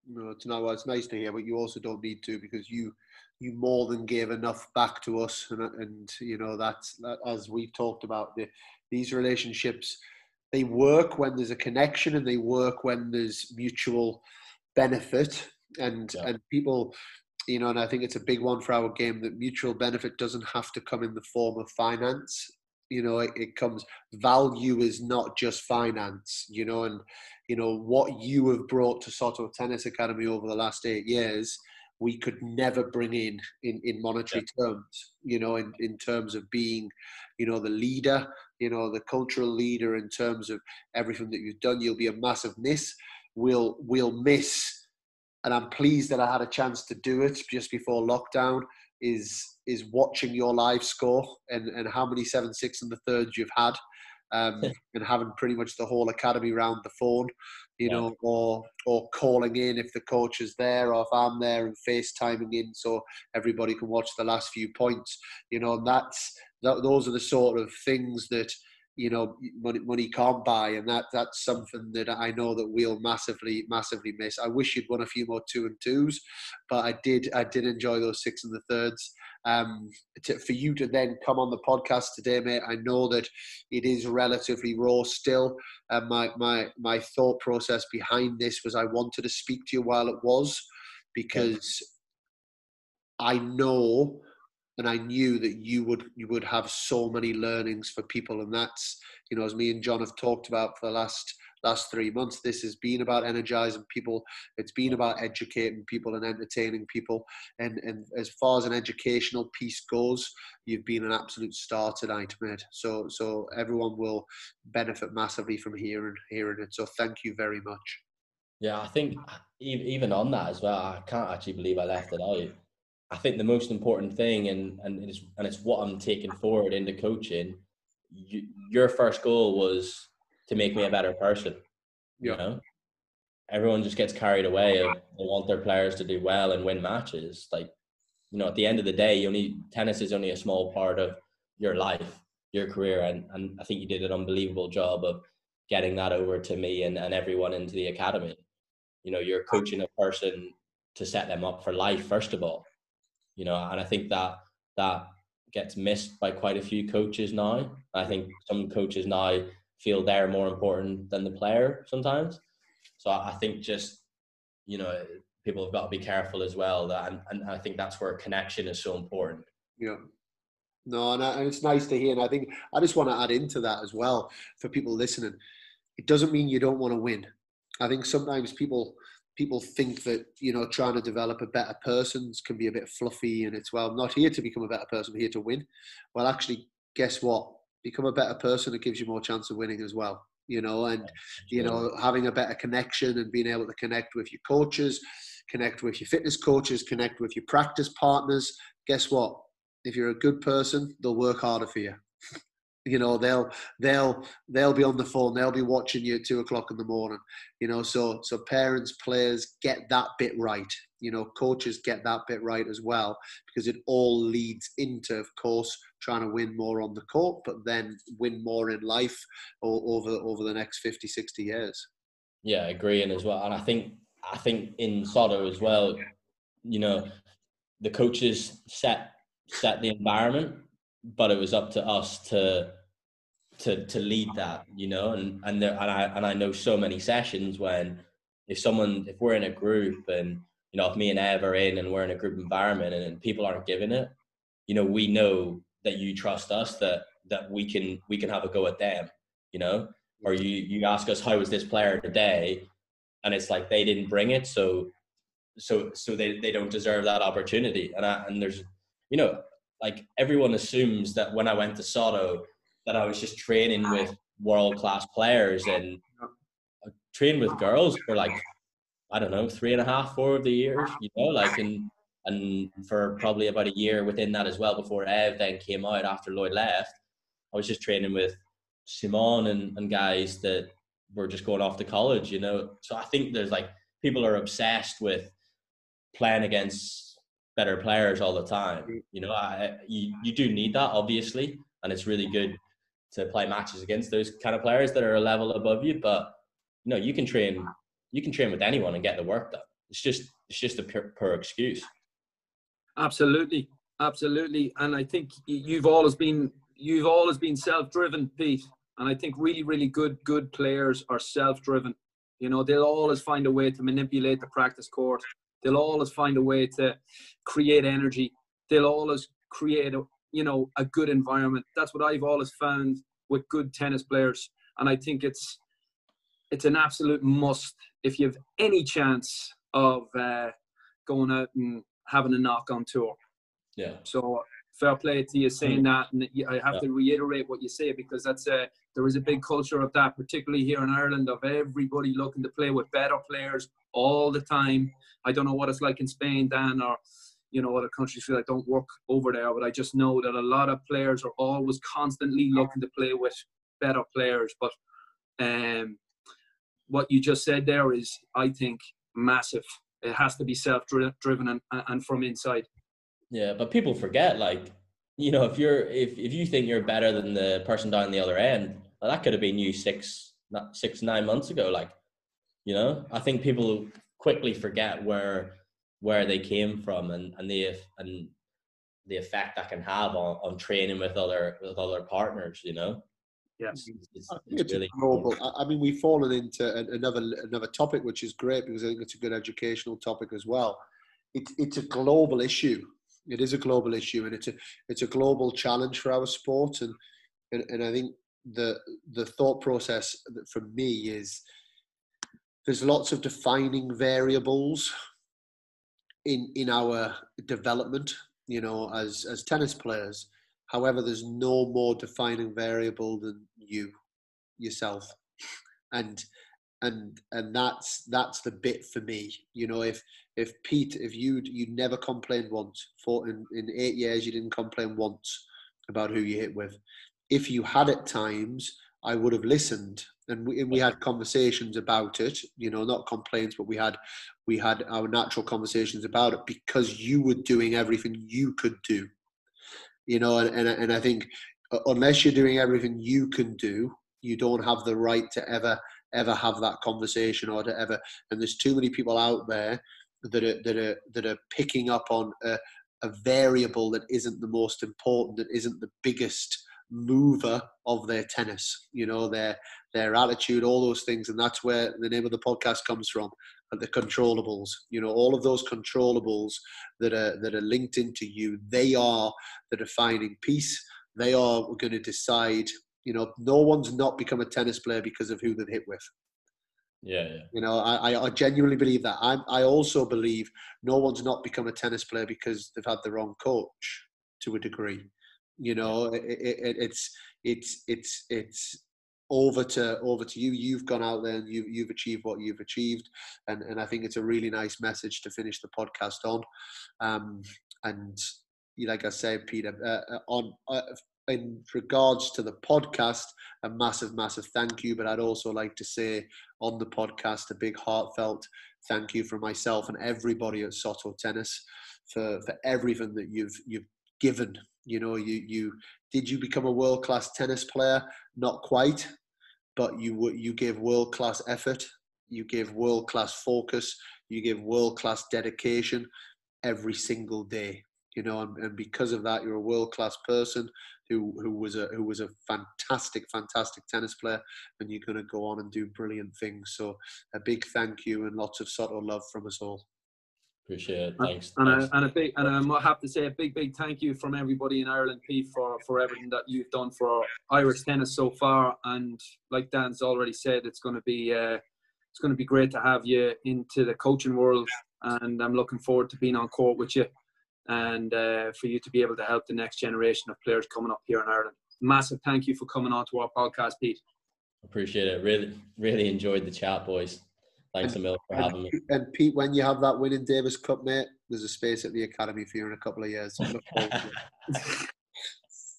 No, it's not. Well, it's nice to hear, but you also don't need to because you you more than gave enough back to us, and, and you know that's that, as we've talked about the, these relationships. They work when there's a connection, and they work when there's mutual benefit, and yeah. and people, you know, and I think it's a big one for our game that mutual benefit doesn't have to come in the form of finance. You know, it, it comes value is not just finance. You know, and you know what you have brought to Soto Tennis Academy over the last eight years we could never bring in in, in monetary yeah. terms you know in, in terms of being you know the leader you know the cultural leader in terms of everything that you've done you'll be a massive miss we'll we'll miss and i'm pleased that i had a chance to do it just before lockdown is is watching your live score and and how many seven six and the thirds you've had um, and having pretty much the whole academy round the phone, you yeah. know, or or calling in if the coach is there or if I'm there and FaceTiming in so everybody can watch the last few points. You know, and that's that, those are the sort of things that you know money, money can't buy and that that's something that i know that we'll massively massively miss i wish you'd won a few more two and twos but i did i did enjoy those six and the thirds um, to, for you to then come on the podcast today, mate. I know that it is relatively raw still. And my, my, my thought process behind this was I wanted to speak to you while it was because I know and I knew that you would you would have so many learnings for people, and that's you know as me and John have talked about for the last last three months. This has been about energizing people. It's been about educating people and entertaining people. And and as far as an educational piece goes, you've been an absolute star tonight, mate. So so everyone will benefit massively from hearing hearing it. So thank you very much. Yeah, I think even on that as well, I can't actually believe I left it out. I think the most important thing, and and it's and it's what I'm taking forward into coaching. You, your first goal was to make me a better person. Yeah. You know, everyone just gets carried away of they want their players to do well and win matches. Like, you know, at the end of the day, you only tennis is only a small part of your life, your career, and and I think you did an unbelievable job of getting that over to me and, and everyone into the academy. You know, you're coaching a person to set them up for life, first of all you know, and I think that that gets missed by quite a few coaches now. I think some coaches now feel they're more important than the player sometimes. So I think just you know people have got to be careful as well. That and, and I think that's where connection is so important. Yeah. No, and, uh, and it's nice to hear. And I think I just want to add into that as well for people listening. It doesn't mean you don't want to win. I think sometimes people people think that you know trying to develop a better person can be a bit fluffy and it's well I'm not here to become a better person I'm here to win. Well actually guess what? Become a better person it gives you more chance of winning as well you know and you know having a better connection and being able to connect with your coaches connect with your fitness coaches connect with your practice partners guess what? If you're a good person they'll work harder for you you know they'll they'll they'll be on the phone they'll be watching you at two o'clock in the morning you know so so parents players get that bit right you know coaches get that bit right as well because it all leads into of course trying to win more on the court but then win more in life over over the next 50 60 years. Yeah agreeing as well and i think i think in SOTO as well you know the coaches set set the environment but it was up to us to to to lead that, you know. And and there, and I and I know so many sessions when if someone if we're in a group and you know if me and Ev are in and we're in a group environment and, and people aren't giving it, you know, we know that you trust us that that we can we can have a go at them, you know. Or you you ask us how was this player today, and it's like they didn't bring it, so so so they, they don't deserve that opportunity. And I, and there's you know like everyone assumes that when I went to SOTO that I was just training with ah. world class players and I trained with girls for like I don't know three and a half, four of the years, you know, like and and for probably about a year within that as well before Ev then came out after Lloyd left. I was just training with Simon and, and guys that were just going off to college, you know. So I think there's like people are obsessed with playing against better players all the time. Mm. You know, I, you, you do need that obviously, and it's really good to play matches against those kind of players that are a level above you. But you know, you can train you can train with anyone and get the work done. It's just it's just a per, pure excuse. Absolutely, absolutely, and I think you've always been you've always been self-driven, Pete. And I think really, really good good players are self-driven. You know, they'll always find a way to manipulate the practice court They'll always find a way to create energy. They'll always create a you know a good environment. That's what I've always found with good tennis players, and I think it's it's an absolute must if you have any chance of uh, going out and having a knock on tour. Yeah. So fair play to you saying that, and I have yeah. to reiterate what you say because that's a there is a big culture of that, particularly here in Ireland, of everybody looking to play with better players all the time. I don't know what it's like in Spain, Dan, or you know other countries feel like don't work over there, but I just know that a lot of players are always constantly looking to play with better players. But um, what you just said there is, I think, massive. It has to be self-driven and, and from inside. Yeah, but people forget, like, you know, if you're if if you think you're better than the person down the other end, well, that could have been you six not six nine months ago. Like, you know, I think people quickly forget where where they came from and and the and the effect that can have on, on training with other with other partners. You know. Yes, it's, it's, it's really global. I mean, we've fallen into another another topic, which is great because I think it's a good educational topic as well. It's it's a global issue it is a global issue and it's a it's a global challenge for our sport. And and, and I think the the thought process for me is there's lots of defining variables in in our development you know as as tennis players. However there's no more defining variable than you yourself. And and and that's that's the bit for me. You know, if if Pete, if you you never complained once for in, in eight years, you didn't complain once about who you hit with. If you had at times, I would have listened, and we, we had conversations about it. You know, not complaints, but we had we had our natural conversations about it because you were doing everything you could do. You know, and and, and I think uh, unless you're doing everything you can do, you don't have the right to ever ever have that conversation or to ever. And there's too many people out there that are that are that are picking up on a, a variable that isn't the most important, that isn't the biggest mover of their tennis. You know their their attitude, all those things, and that's where the name of the podcast comes from. The controllables, you know, all of those controllables that are that are linked into you, they are the defining piece. They are going to decide you know, no one's not become a tennis player because of who they've hit with. Yeah, yeah. You know, I, I genuinely believe that. I, I also believe no one's not become a tennis player because they've had the wrong coach to a degree. You know, it, it, it's it's it's it's over to over to you. You've gone out there and you you've achieved what you've achieved, and and I think it's a really nice message to finish the podcast on. Um, and like I said, Peter, uh, uh on uh, in regards to the podcast, a massive, massive thank you. But I'd also like to say on the podcast a big heartfelt thank you for myself and everybody at Soto Tennis for, for everything that you've you've given. You know, you you did you become a world class tennis player? Not quite, but you you gave world class effort. You gave world class focus. You gave world class dedication every single day you know, and, and, because of that, you're a world class person who who was a who was a fantastic, fantastic tennis player, and you're going to go on and do brilliant things. So a big thank you and lots of Soto love from us all. Appreciate it. Thanks. And, Thanks. A, and a big and I have to say a big big thank you from everybody in Ireland, Pete, for for everything that you've done for Irish tennis so far. And like Dan's already said, it's going to be uh, it's going to be great to have you into the coaching world. And I'm looking forward to being on court with you and uh, for you to be able to help the next generation of players coming up here in Ireland. Massive thank you for coming on to our podcast, Pete. Appreciate it. Really, really enjoyed the chat, boys. Thanks, Emil, for having me. And Pete, when you have that win in Davis Cup, mate, there's a space at the academy for you in a couple of years.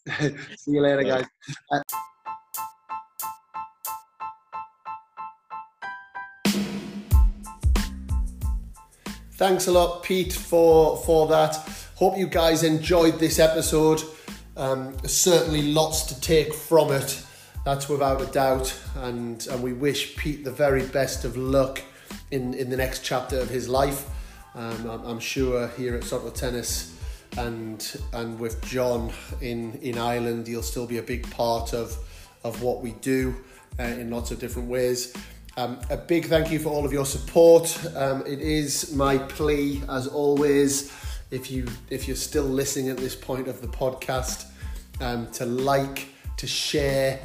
See you later, guys. Thanks a lot, Pete, for for that. Hope you guys enjoyed this episode. Um, certainly, lots to take from it. That's without a doubt. And and we wish Pete the very best of luck in in the next chapter of his life. Um, I'm, I'm, sure here at Soto Tennis and and with John in in Ireland, he'll still be a big part of of what we do uh, in lots of different ways. Um, a big thank you for all of your support. Um, it is my plea, as always, if you if you're still listening at this point of the podcast, um, to like, to share,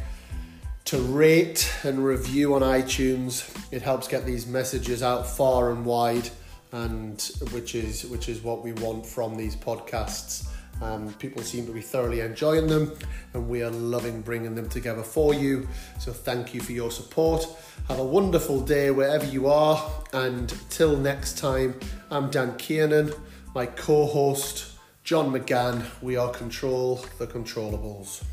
to rate and review on iTunes. It helps get these messages out far and wide, and which is which is what we want from these podcasts. Um, people seem to be thoroughly enjoying them, and we are loving bringing them together for you. So, thank you for your support. Have a wonderful day wherever you are, and till next time, I'm Dan Kiernan, my co host, John McGann. We are Control the Controllables.